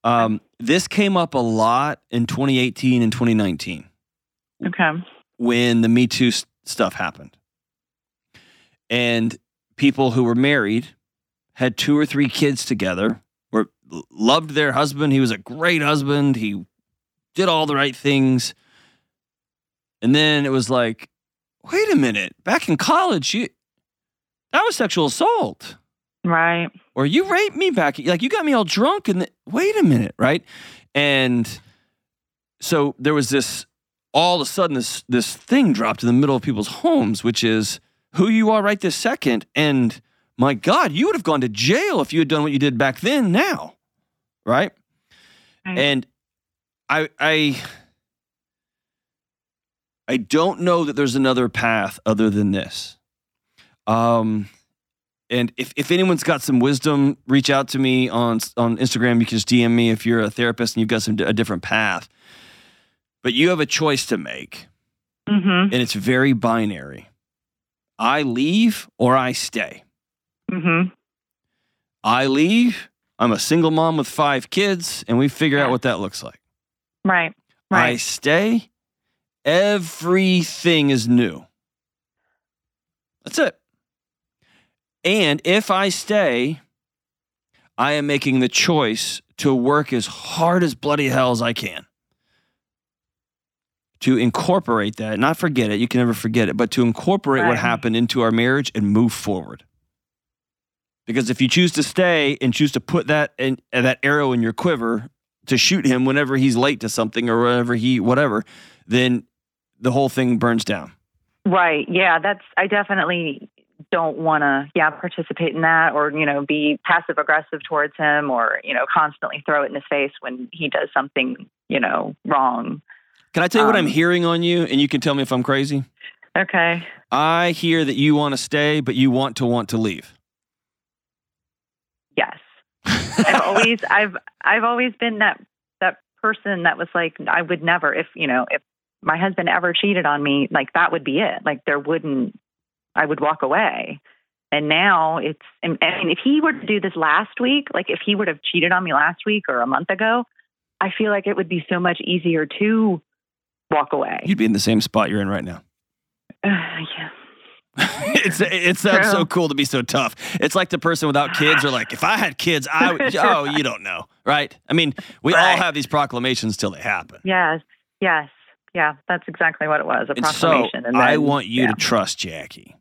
um, this came up a lot in 2018 and 2019 okay. when the Me Too stuff happened. And people who were married had two or three kids together, were loved their husband. He was a great husband. He did all the right things. And then it was like, wait a minute, back in college, you that was sexual assault. Right. Or you raped me back, like you got me all drunk and the, wait a minute, right? And so there was this all of a sudden this this thing dropped in the middle of people's homes, which is who you are right this second. And my God, you would have gone to jail if you had done what you did back then now. Right? Right. And I I I don't know that there's another path other than this. Um And if, if anyone's got some wisdom, reach out to me on on Instagram. You can just DM me if you're a therapist and you've got some a different path. But you have a choice to make, Mhm. and it's very binary. I leave or I stay. Mhm. I leave. I'm a single mom with five kids, and we figure out what that looks like. Right. Right. I stay. Everything is new. That's it. And if I stay, I am making the choice to work as hard as bloody hell as I can to incorporate that, not forget it. You can never forget it, but to incorporate what happened into our marriage and move forward. Because if you choose to stay and choose to put that in, that arrow in your quiver to shoot him whenever he's late to something or whenever he whatever, then the whole thing burns down. Right. Yeah, that's I definitely don't want to yeah, participate in that or, you know, be passive aggressive towards him or, you know, constantly throw it in his face when he does something, you know, wrong. Can I tell you what I'm Um, hearing on you and you can tell me if I'm crazy? Okay. I hear that you want to stay, but you want to want to leave. Yes. I've always I've I've always been that that person that was like I would never if, you know, if my husband ever cheated on me, like that would be it. Like there wouldn't I would walk away. And now it's and, I mean if he were to do this last week, like if he would have cheated on me last week or a month ago, I feel like it would be so much easier to walk away. You'd be in the same spot you're in right now. yeah. it's it sounds uh, so cool to be so tough. It's like the person without kids are like, if I had kids, I would. oh, you don't know, right? I mean, we all have these proclamations till they happen. Yes. Yes. Yeah, that's exactly what it was, a And so proclamation. and I want you yeah. to trust Jackie,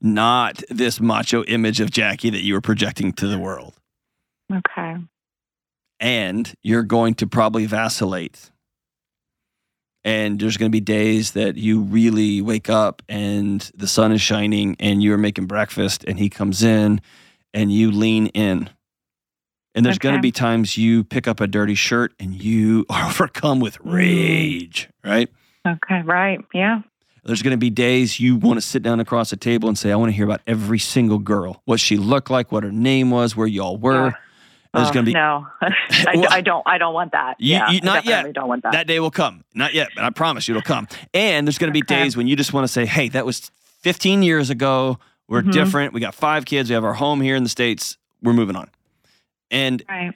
not this macho image of Jackie that you were projecting to the world. Okay. and you're going to probably vacillate. And there's going to be days that you really wake up and the sun is shining and you're making breakfast and he comes in and you lean in. And there's going to be times you pick up a dirty shirt and you are overcome with rage, right? Okay. Right. Yeah. There's going to be days you want to sit down across the table and say, I want to hear about every single girl, what she looked like, what her name was, where y'all were. Yeah. There's Oh, going to be no. I, Well, I don't. I don't want that. You- yeah, you- not I yet. Don't want that. That day will come. Not yet, but I promise you it'll come. And there's going to be Okay. days when you just want to say, hey, that was 15 years ago. We're Mhm. different. We got five kids. We have our home here in the States. We're moving on. And right.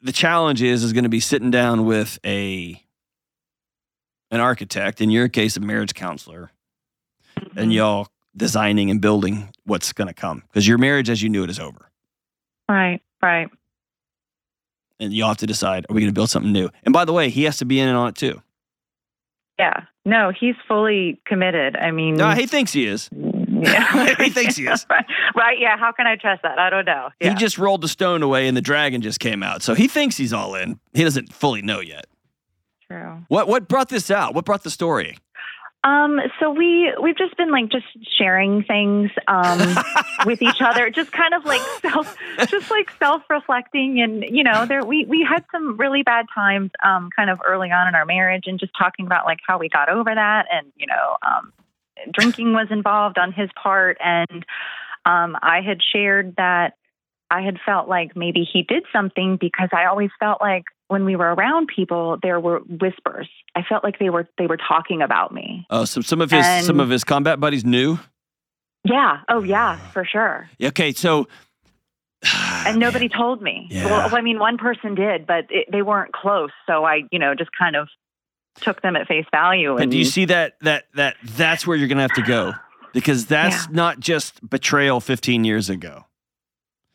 the challenge is, is going to be sitting down with a an architect, in your case, a marriage counselor, Mm-hmm. and y'all designing and building what's going to come. Because your marriage as you knew it is over. Right. Right. And you'll have to decide, are we going to build something new? And by the way, he has to be in on it too. Yeah. No, he's fully committed. I mean, No, he thinks he is. yeah. He thinks he is. right. right. Yeah. How can I trust that? I don't know. Yeah. He just rolled the stone away and the dragon just came out. So he thinks he's all in. He doesn't fully know yet. True. What what brought this out? What brought the story? Um. So we we've just been like just sharing things um with each other, just kind of like self, just like self reflecting, and you know, there we we had some really bad times, um, kind of early on in our marriage, and just talking about like how we got over that, and you know, um, drinking was involved on his part, and um, I had shared that I had felt like maybe he did something because I always felt like when we were around people, there were whispers. I felt like they were they were talking about me. Oh, so some of his And- some of his combat buddies knew. Yeah. Oh, yeah, for sure. Okay, so And nobody told me. Yeah. Well, I mean, one person did, but it, they weren't close. So I, you know, just kind of took them at face value. But And do you see that that that that's where you're gonna have to go because that's not just betrayal 15 years ago.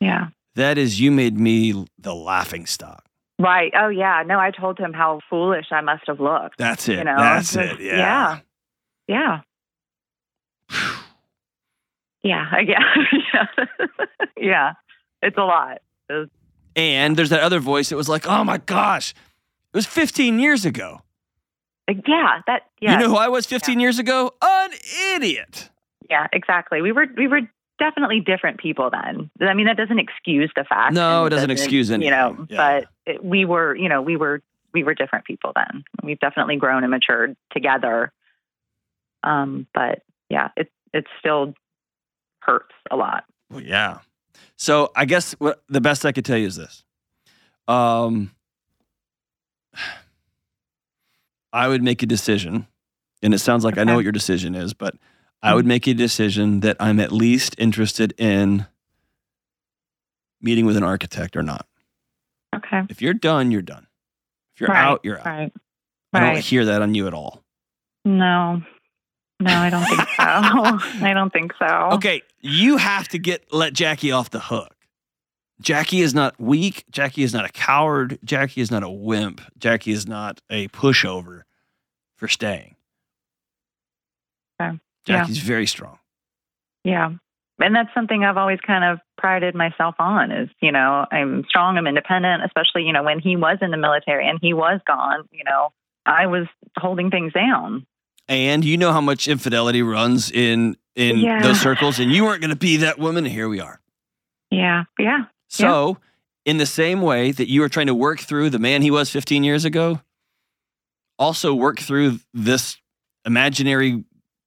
yeah. That is you made me the laughing stock. Right. Oh, yeah. No, I told him how foolish I must have looked. That's it. You know, that's it. Yeah. Yeah. Yeah. Yeah. Yeah. yeah. It's a lot. And there's that other voice that was like, "Oh my gosh, it was 15 years ago." Yeah. That, yeah. You know who I was 15 years ago? An idiot. Yeah, exactly. We were we were definitely different people then. I mean, that doesn't excuse the fact. No, it doesn't excuse anything. You know. Yeah. but it, we were, you know, we were we were different people then. We've definitely grown and matured together. Um, but yeah, it it still hurts a lot. Well, yeah. So I guess what the best I could tell you is this. Um, I would make a decision, and it sounds like I know what your decision is, but I would mm-hmm. make a decision that I'm at least interested in meeting with an architect or not. Okay. If you're done, you're done. If you're Right, out, you're out. Right. I don't Right. hear that on you at all. No. No, I don't think so. I don't think so. Okay, you have to get let Jackie off the hook. Jackie is not weak. Jackie is not a coward. Jackie is not a wimp. Jackie is not a pushover for staying. Okay, yeah. Jackie's very strong. Yeah. And that's something I've always kind of prided myself on is, you know, I'm strong, I'm independent, especially, you know, when he was in the military and he was gone, you know, I was holding things down. And you know how much infidelity runs in in Yeah. those circles, and you weren't going to be that woman. And here we are. Yeah. Yeah. So, in the same way that you were trying to work through the man he was 15 years ago, also work through this imaginary,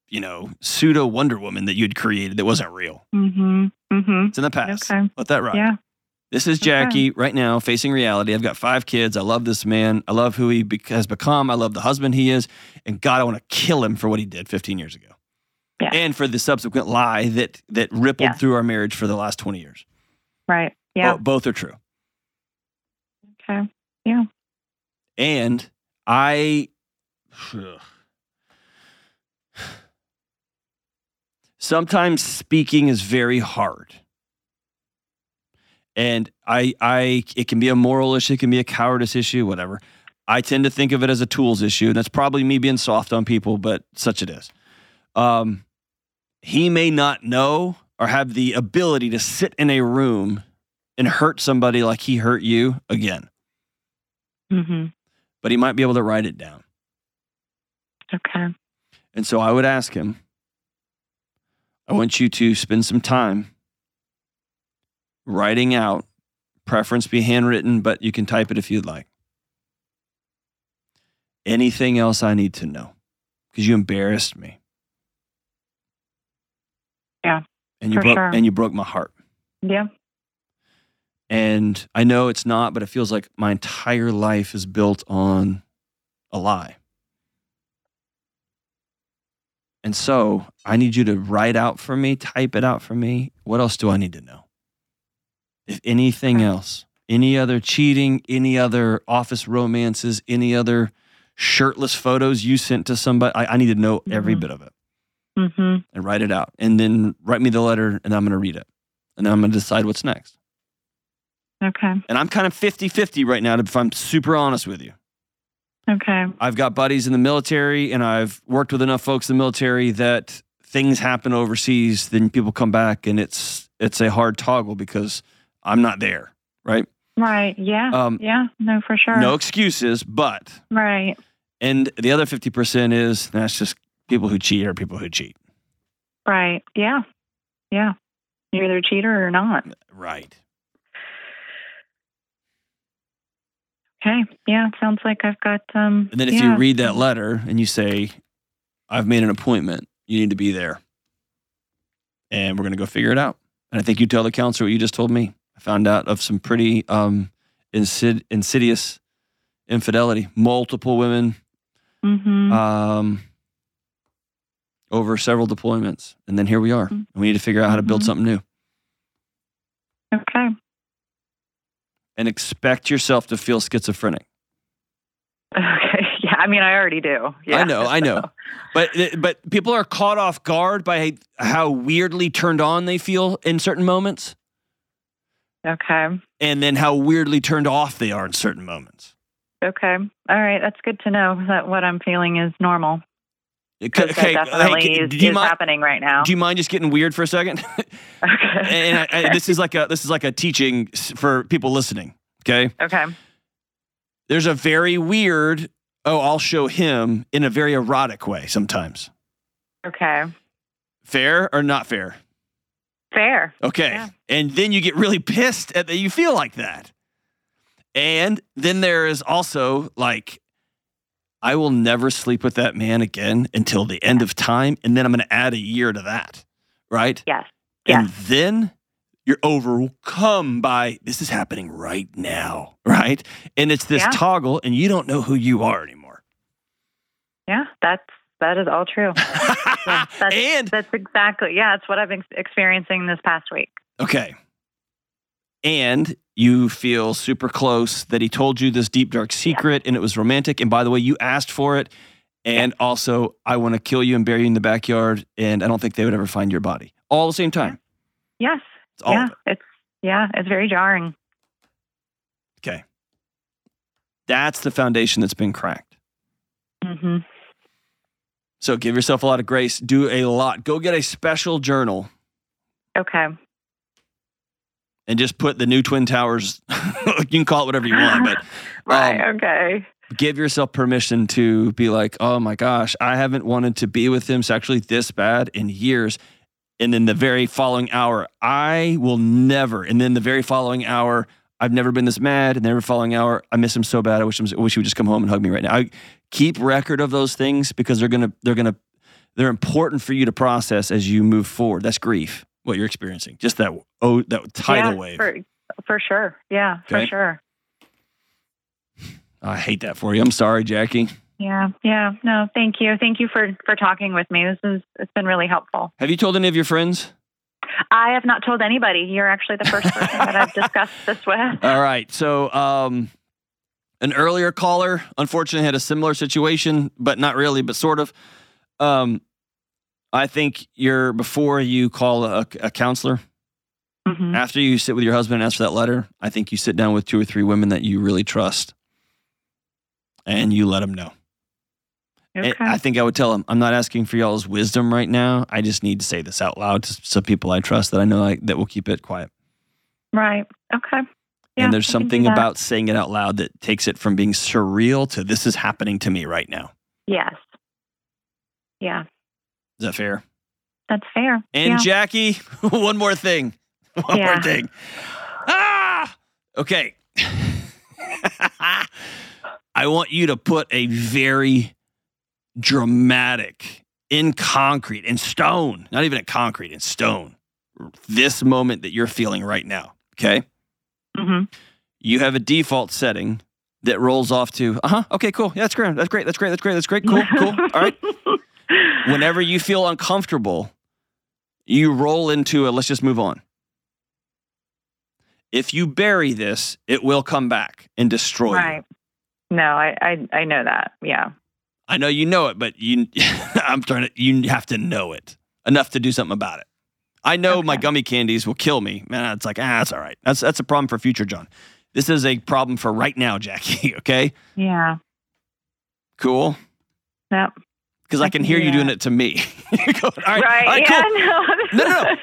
you know, pseudo Wonder Woman that you'd created that wasn't real. Mm-hmm. Mm-hmm. It's in the past. Okay. Let that ride. Yeah. This is Okay. Jackie right now facing reality. I've got five kids. I love this man. I love who he bec has become. I love the husband he is. And God, I want to kill him for what he did 15 years ago. Yeah. And for the subsequent lie that that rippled Yeah. through our marriage for the last 20 years. Right. Yeah. Bo- both are true. Okay. Yeah. And I sometimes speaking is very hard. And I I it can be a moral issue, it can be a cowardice issue, whatever. I tend to think of it as a tools issue, and that's probably me being soft on people, but such it is. Um, he may not know or have the ability to sit in a room and hurt somebody like he hurt you again, Mm-hmm. but he might be able to write it down. Okay. And so I would ask him, I want you to spend some time writing out, preference be handwritten, but you can type it if you'd like. Anything else I need to know? Because you embarrassed me. Yeah, And you broke sure. and you broke my heart. Yeah. And I know it's not, but it feels like my entire life is built on a lie. And so I need you to write out for me, type it out for me. What else do I need to know? If anything else, any other cheating, any other office romances, any other shirtless photos you sent to somebody, I, I need to know every Mhm. bit of it Mm-hmm. and write it out. And then write me the letter and I'm going to read it. And then I'm going to decide what's next. Okay. And I'm kind of 50 50 right now, if I'm super honest with you. Okay. I've got buddies in the military and I've worked with enough folks in the military that things happen overseas, then people come back and it's it's a hard toggle because I'm not there, right? Right. Yeah. Um, yeah. No, for sure. No excuses, but Right. and the other 50% is that's just people who cheat or people who cheat. Right. Yeah. Yeah. You're either a cheater or not. Right. Okay. Yeah. It sounds like I've got um And then if yeah. you read that letter and you say, I've made an appointment, you need to be there. And we're going to go figure it out. And I think you tell the counselor what you just told me. I found out of some pretty um, insid- insidious infidelity, multiple women Mhm. um, over several deployments. And then here we are. And we need to figure out how to build Mhm. something new okay. And expect yourself to feel schizophrenic. Okay. Yeah. I mean, I already do. Yeah. I know, I know. But but people are caught off guard by how weirdly turned on they feel in certain moments, Okay. and then how weirdly turned off they are in certain moments. Okay. All right. That's good to know that what I'm feeling is normal. Okay, definitely hey, is, do you is mind? happening right now. Do you mind just getting weird for a second? okay. and I, I, this is like a this is like a teaching for people listening. Okay, okay. there's a very weird. Oh, I'll show him in a very erotic way sometimes. Okay. Fair or not fair? Fair. Okay. Yeah. And then you get really pissed at that you feel like that. And then there is also like, I will never sleep with that man again until the end of time. And then I'm going to add a year to that. Right. Yes. And Yes. then you're overcome by this is happening right now, right? And it's this Yeah. toggle, and you don't know who you are anymore. Yeah, that's that is all true. Yeah, that's, and that's exactly yeah. that's what I've been experiencing this past week. okay. And you feel super close that he told you this deep, dark secret and it was romantic. And by the way, you asked for it. And also, I want to kill you and bury you in the backyard. And I don't think they would ever find your body. All at the same time. Yes. It's all yeah. it. It's yeah. It's very jarring. Okay. That's the foundation that's been cracked. mm-hmm. So give yourself a lot of grace. Do a lot. Go get a special journal Okay. And just put the new Twin Towers. you can call it whatever you want, but Right. Um, okay. give yourself permission to be like, oh my gosh, I haven't wanted to be with him sexually this bad in years. And then the very following hour, I will never. And then the very following hour, I've never been this mad. And the very following hour, I miss him so bad. I wish him, I wish he would just come home and hug me right now. I keep record of those things because they're gonna they're gonna they're important for you to process as you move forward. That's grief, what you're experiencing. Just that oh that tidal yeah, wave. For, for sure. Yeah. Okay. For sure. I hate that for you. I'm sorry, Jackie. Yeah. Yeah. No. Thank you. Thank you for for talking with me. This is it's been really helpful. Have you told any of your friends? I have not told anybody. You're actually the first person that I've discussed this with. All right. So, um, an earlier caller, unfortunately, had a similar situation, but not really, but sort of. Um, I think you're before you call a, a counselor, hmm after you sit with your husband and ask for that letter, I think you sit down with two or three women that you really trust and you let them know. Okay. I think I would tell them, I'm not asking for y'all's wisdom right now. I just need to say this out loud to some people I trust that I know I, that will keep it quiet. right. Okay. Yeah, and there's I something about saying it out loud that takes it from being surreal to this is happening to me right now. Yes. Yeah. Is that fair? That's fair. And yeah. Jackie, one more thing. One Yeah. more thing. Ah! Okay. I want you to put a very dramatic, in concrete, in stone, not even in concrete, in stone, this moment that you're feeling right now. Okay. Mm-hmm. you have a default setting that rolls off to, uh huh, okay, cool. Yeah, that's great. That's great. That's great. That's great. That's great. Cool, cool. All right. Whenever you feel uncomfortable, you roll into a let's just move on. If you bury this, it will come back and destroy you. No, I, I I know that. Yeah. I know you know it, but you I'm trying to you have to know it enough to do something about it. I know my gummy candies will kill me. Man, it's like, ah, that's all right. That's that's a problem for future John. This is a problem for right now, Jackie. Okay? Yeah. Cool. Yep. Because I, can hear do you doing it to me. Going, right, right, yeah. cool. No. No, no, no.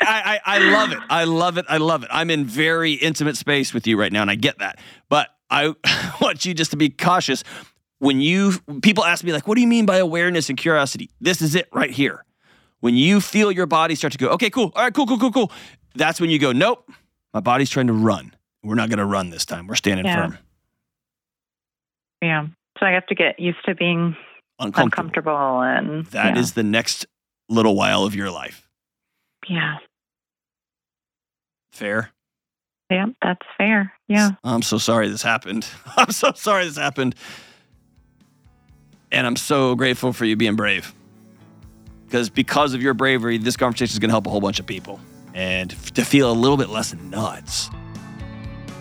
I, I, I love it. I love it. I love it. I'm in very intimate space with you right now, and I get that. But I want you just to be cautious when you people ask me like, "What do you mean by awareness and curiosity?" This is it right here. When you feel your body start to go, "Okay, cool. All right, cool, cool, cool, cool," that's when you go, "Nope, my body's trying to run. We're not going to run this time. We're standing Yeah. firm." yeah. So I have to get used to being Uncomfortable. uncomfortable and That yeah. is the next little while of your life. yeah. Fair. Yeah. That's fair. Yeah. I'm so sorry this happened. I'm so sorry this happened. And I'm so grateful for you being brave. Because because of your bravery, this conversation is going to help a whole bunch of people. And to feel a little bit less nuts,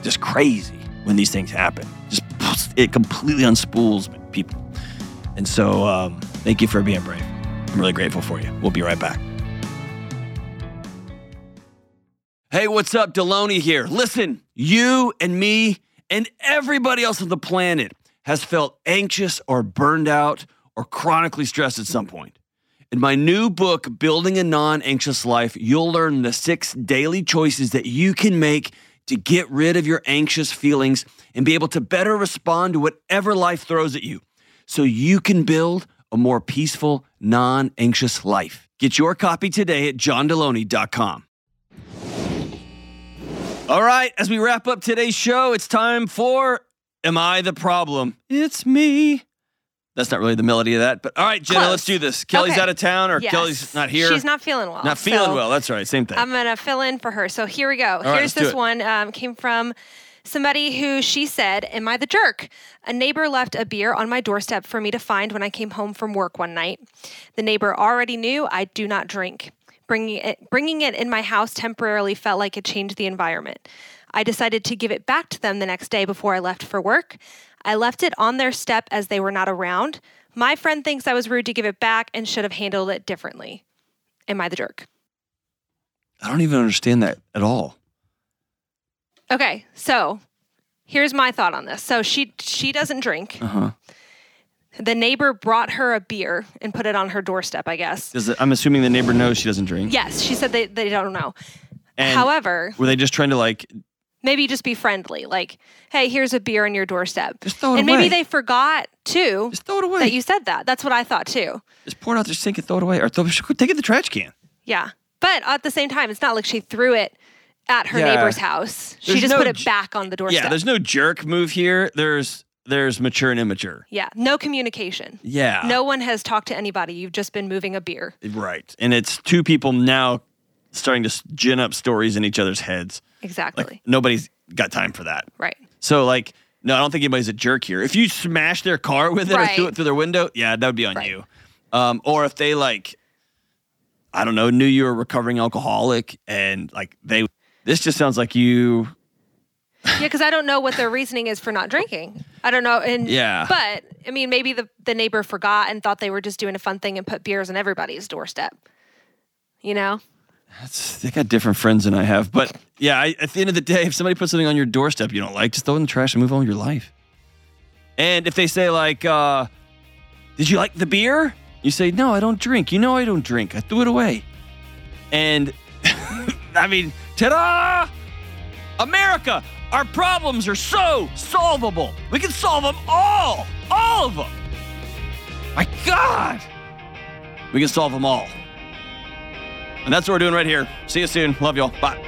just crazy when these things happen. Just it completely unspools people. And so um, thank you for being brave. I'm really grateful for you. We'll be right back. Hey, what's up? Delony here. Listen, you and me and everybody else on the planet has felt anxious or burned out or chronically stressed at some point. In my new book, Building a Non Anxious Life, you'll learn the six daily choices that you can make to get rid of your anxious feelings and be able to better respond to whatever life throws at you so you can build a more peaceful, non anxious life. Get your copy today at johndelony.com. All right, as we wrap up today's show, it's time for Am I the Problem? It's me. That's not really the melody of that. But all right, Jenna, Close. let's do this. Kelly's Okay. out of town or Yes. Kelly's not here. She's not feeling well. Not feeling so well. That's right. Same thing. I'm gonna fill in for her. So here we go. right, Here's let's do this one. Um, came from somebody who she said, "Am I the jerk?" A neighbor left a beer on my doorstep for me to find when I came home from work one night. The neighbor already knew I do not drink. Bringing it, bringing it in my house temporarily felt like it changed the environment. I decided to give it back to them the next day before I left for work. I left it on their step as they were not around. My friend thinks I was rude to give it back and should have handled it differently. Am I the jerk? I don't even understand that at all. Okay, so here's my thought on this. So she she doesn't drink. Uh huh. The neighbor brought her a beer and put it on her doorstep, I guess. Does it, I'm assuming the neighbor knows she doesn't drink. Yes, she said they, they don't know. And However, were they just trying to like maybe just be friendly. Like, hey, here's a beer on your doorstep. just throw it and away? maybe they forgot too just throw it away. that you said that. That's what I thought too. just pour it out their sink and throw it away, or throw, take it in the trash can. Yeah. But at the same time, it's not like she threw it at her Yeah. neighbor's house. She just no put it back on the doorstep. Yeah, there's no jerk move here. There's there's mature and immature. yeah, no communication. Yeah. No one has talked to anybody. You've just been moving a beer. Right. And it's two people now starting to gin up stories in each other's heads. Exactly. Like nobody's got time for that. right. So like, no, I don't think anybody's a jerk here. If you smash their car with it or threw it through their window, yeah, that would be on Right. you. Um, or if they like, I don't know, knew you were a recovering alcoholic and like they, this just sounds like you. Yeah, because I don't know what their reasoning is for not drinking. I don't know. And Yeah. but I mean, maybe the the neighbor forgot and thought they were just doing a fun thing and put beers on everybody's doorstep. You know? That's, they got different friends than I have, but yeah. I, at the end of the day, if somebody puts something on your doorstep you don't like, just throw it in the trash and move on with your life. And if they say like, uh, "Did you like the beer?" You say, "No, I don't drink. You know I don't drink. I threw it away." And I mean, ta-da! America, our problems are so solvable. We can solve them all, all of them. My God, we can solve them all. And that's what we're doing right here. See you soon. Love y'all. Bye.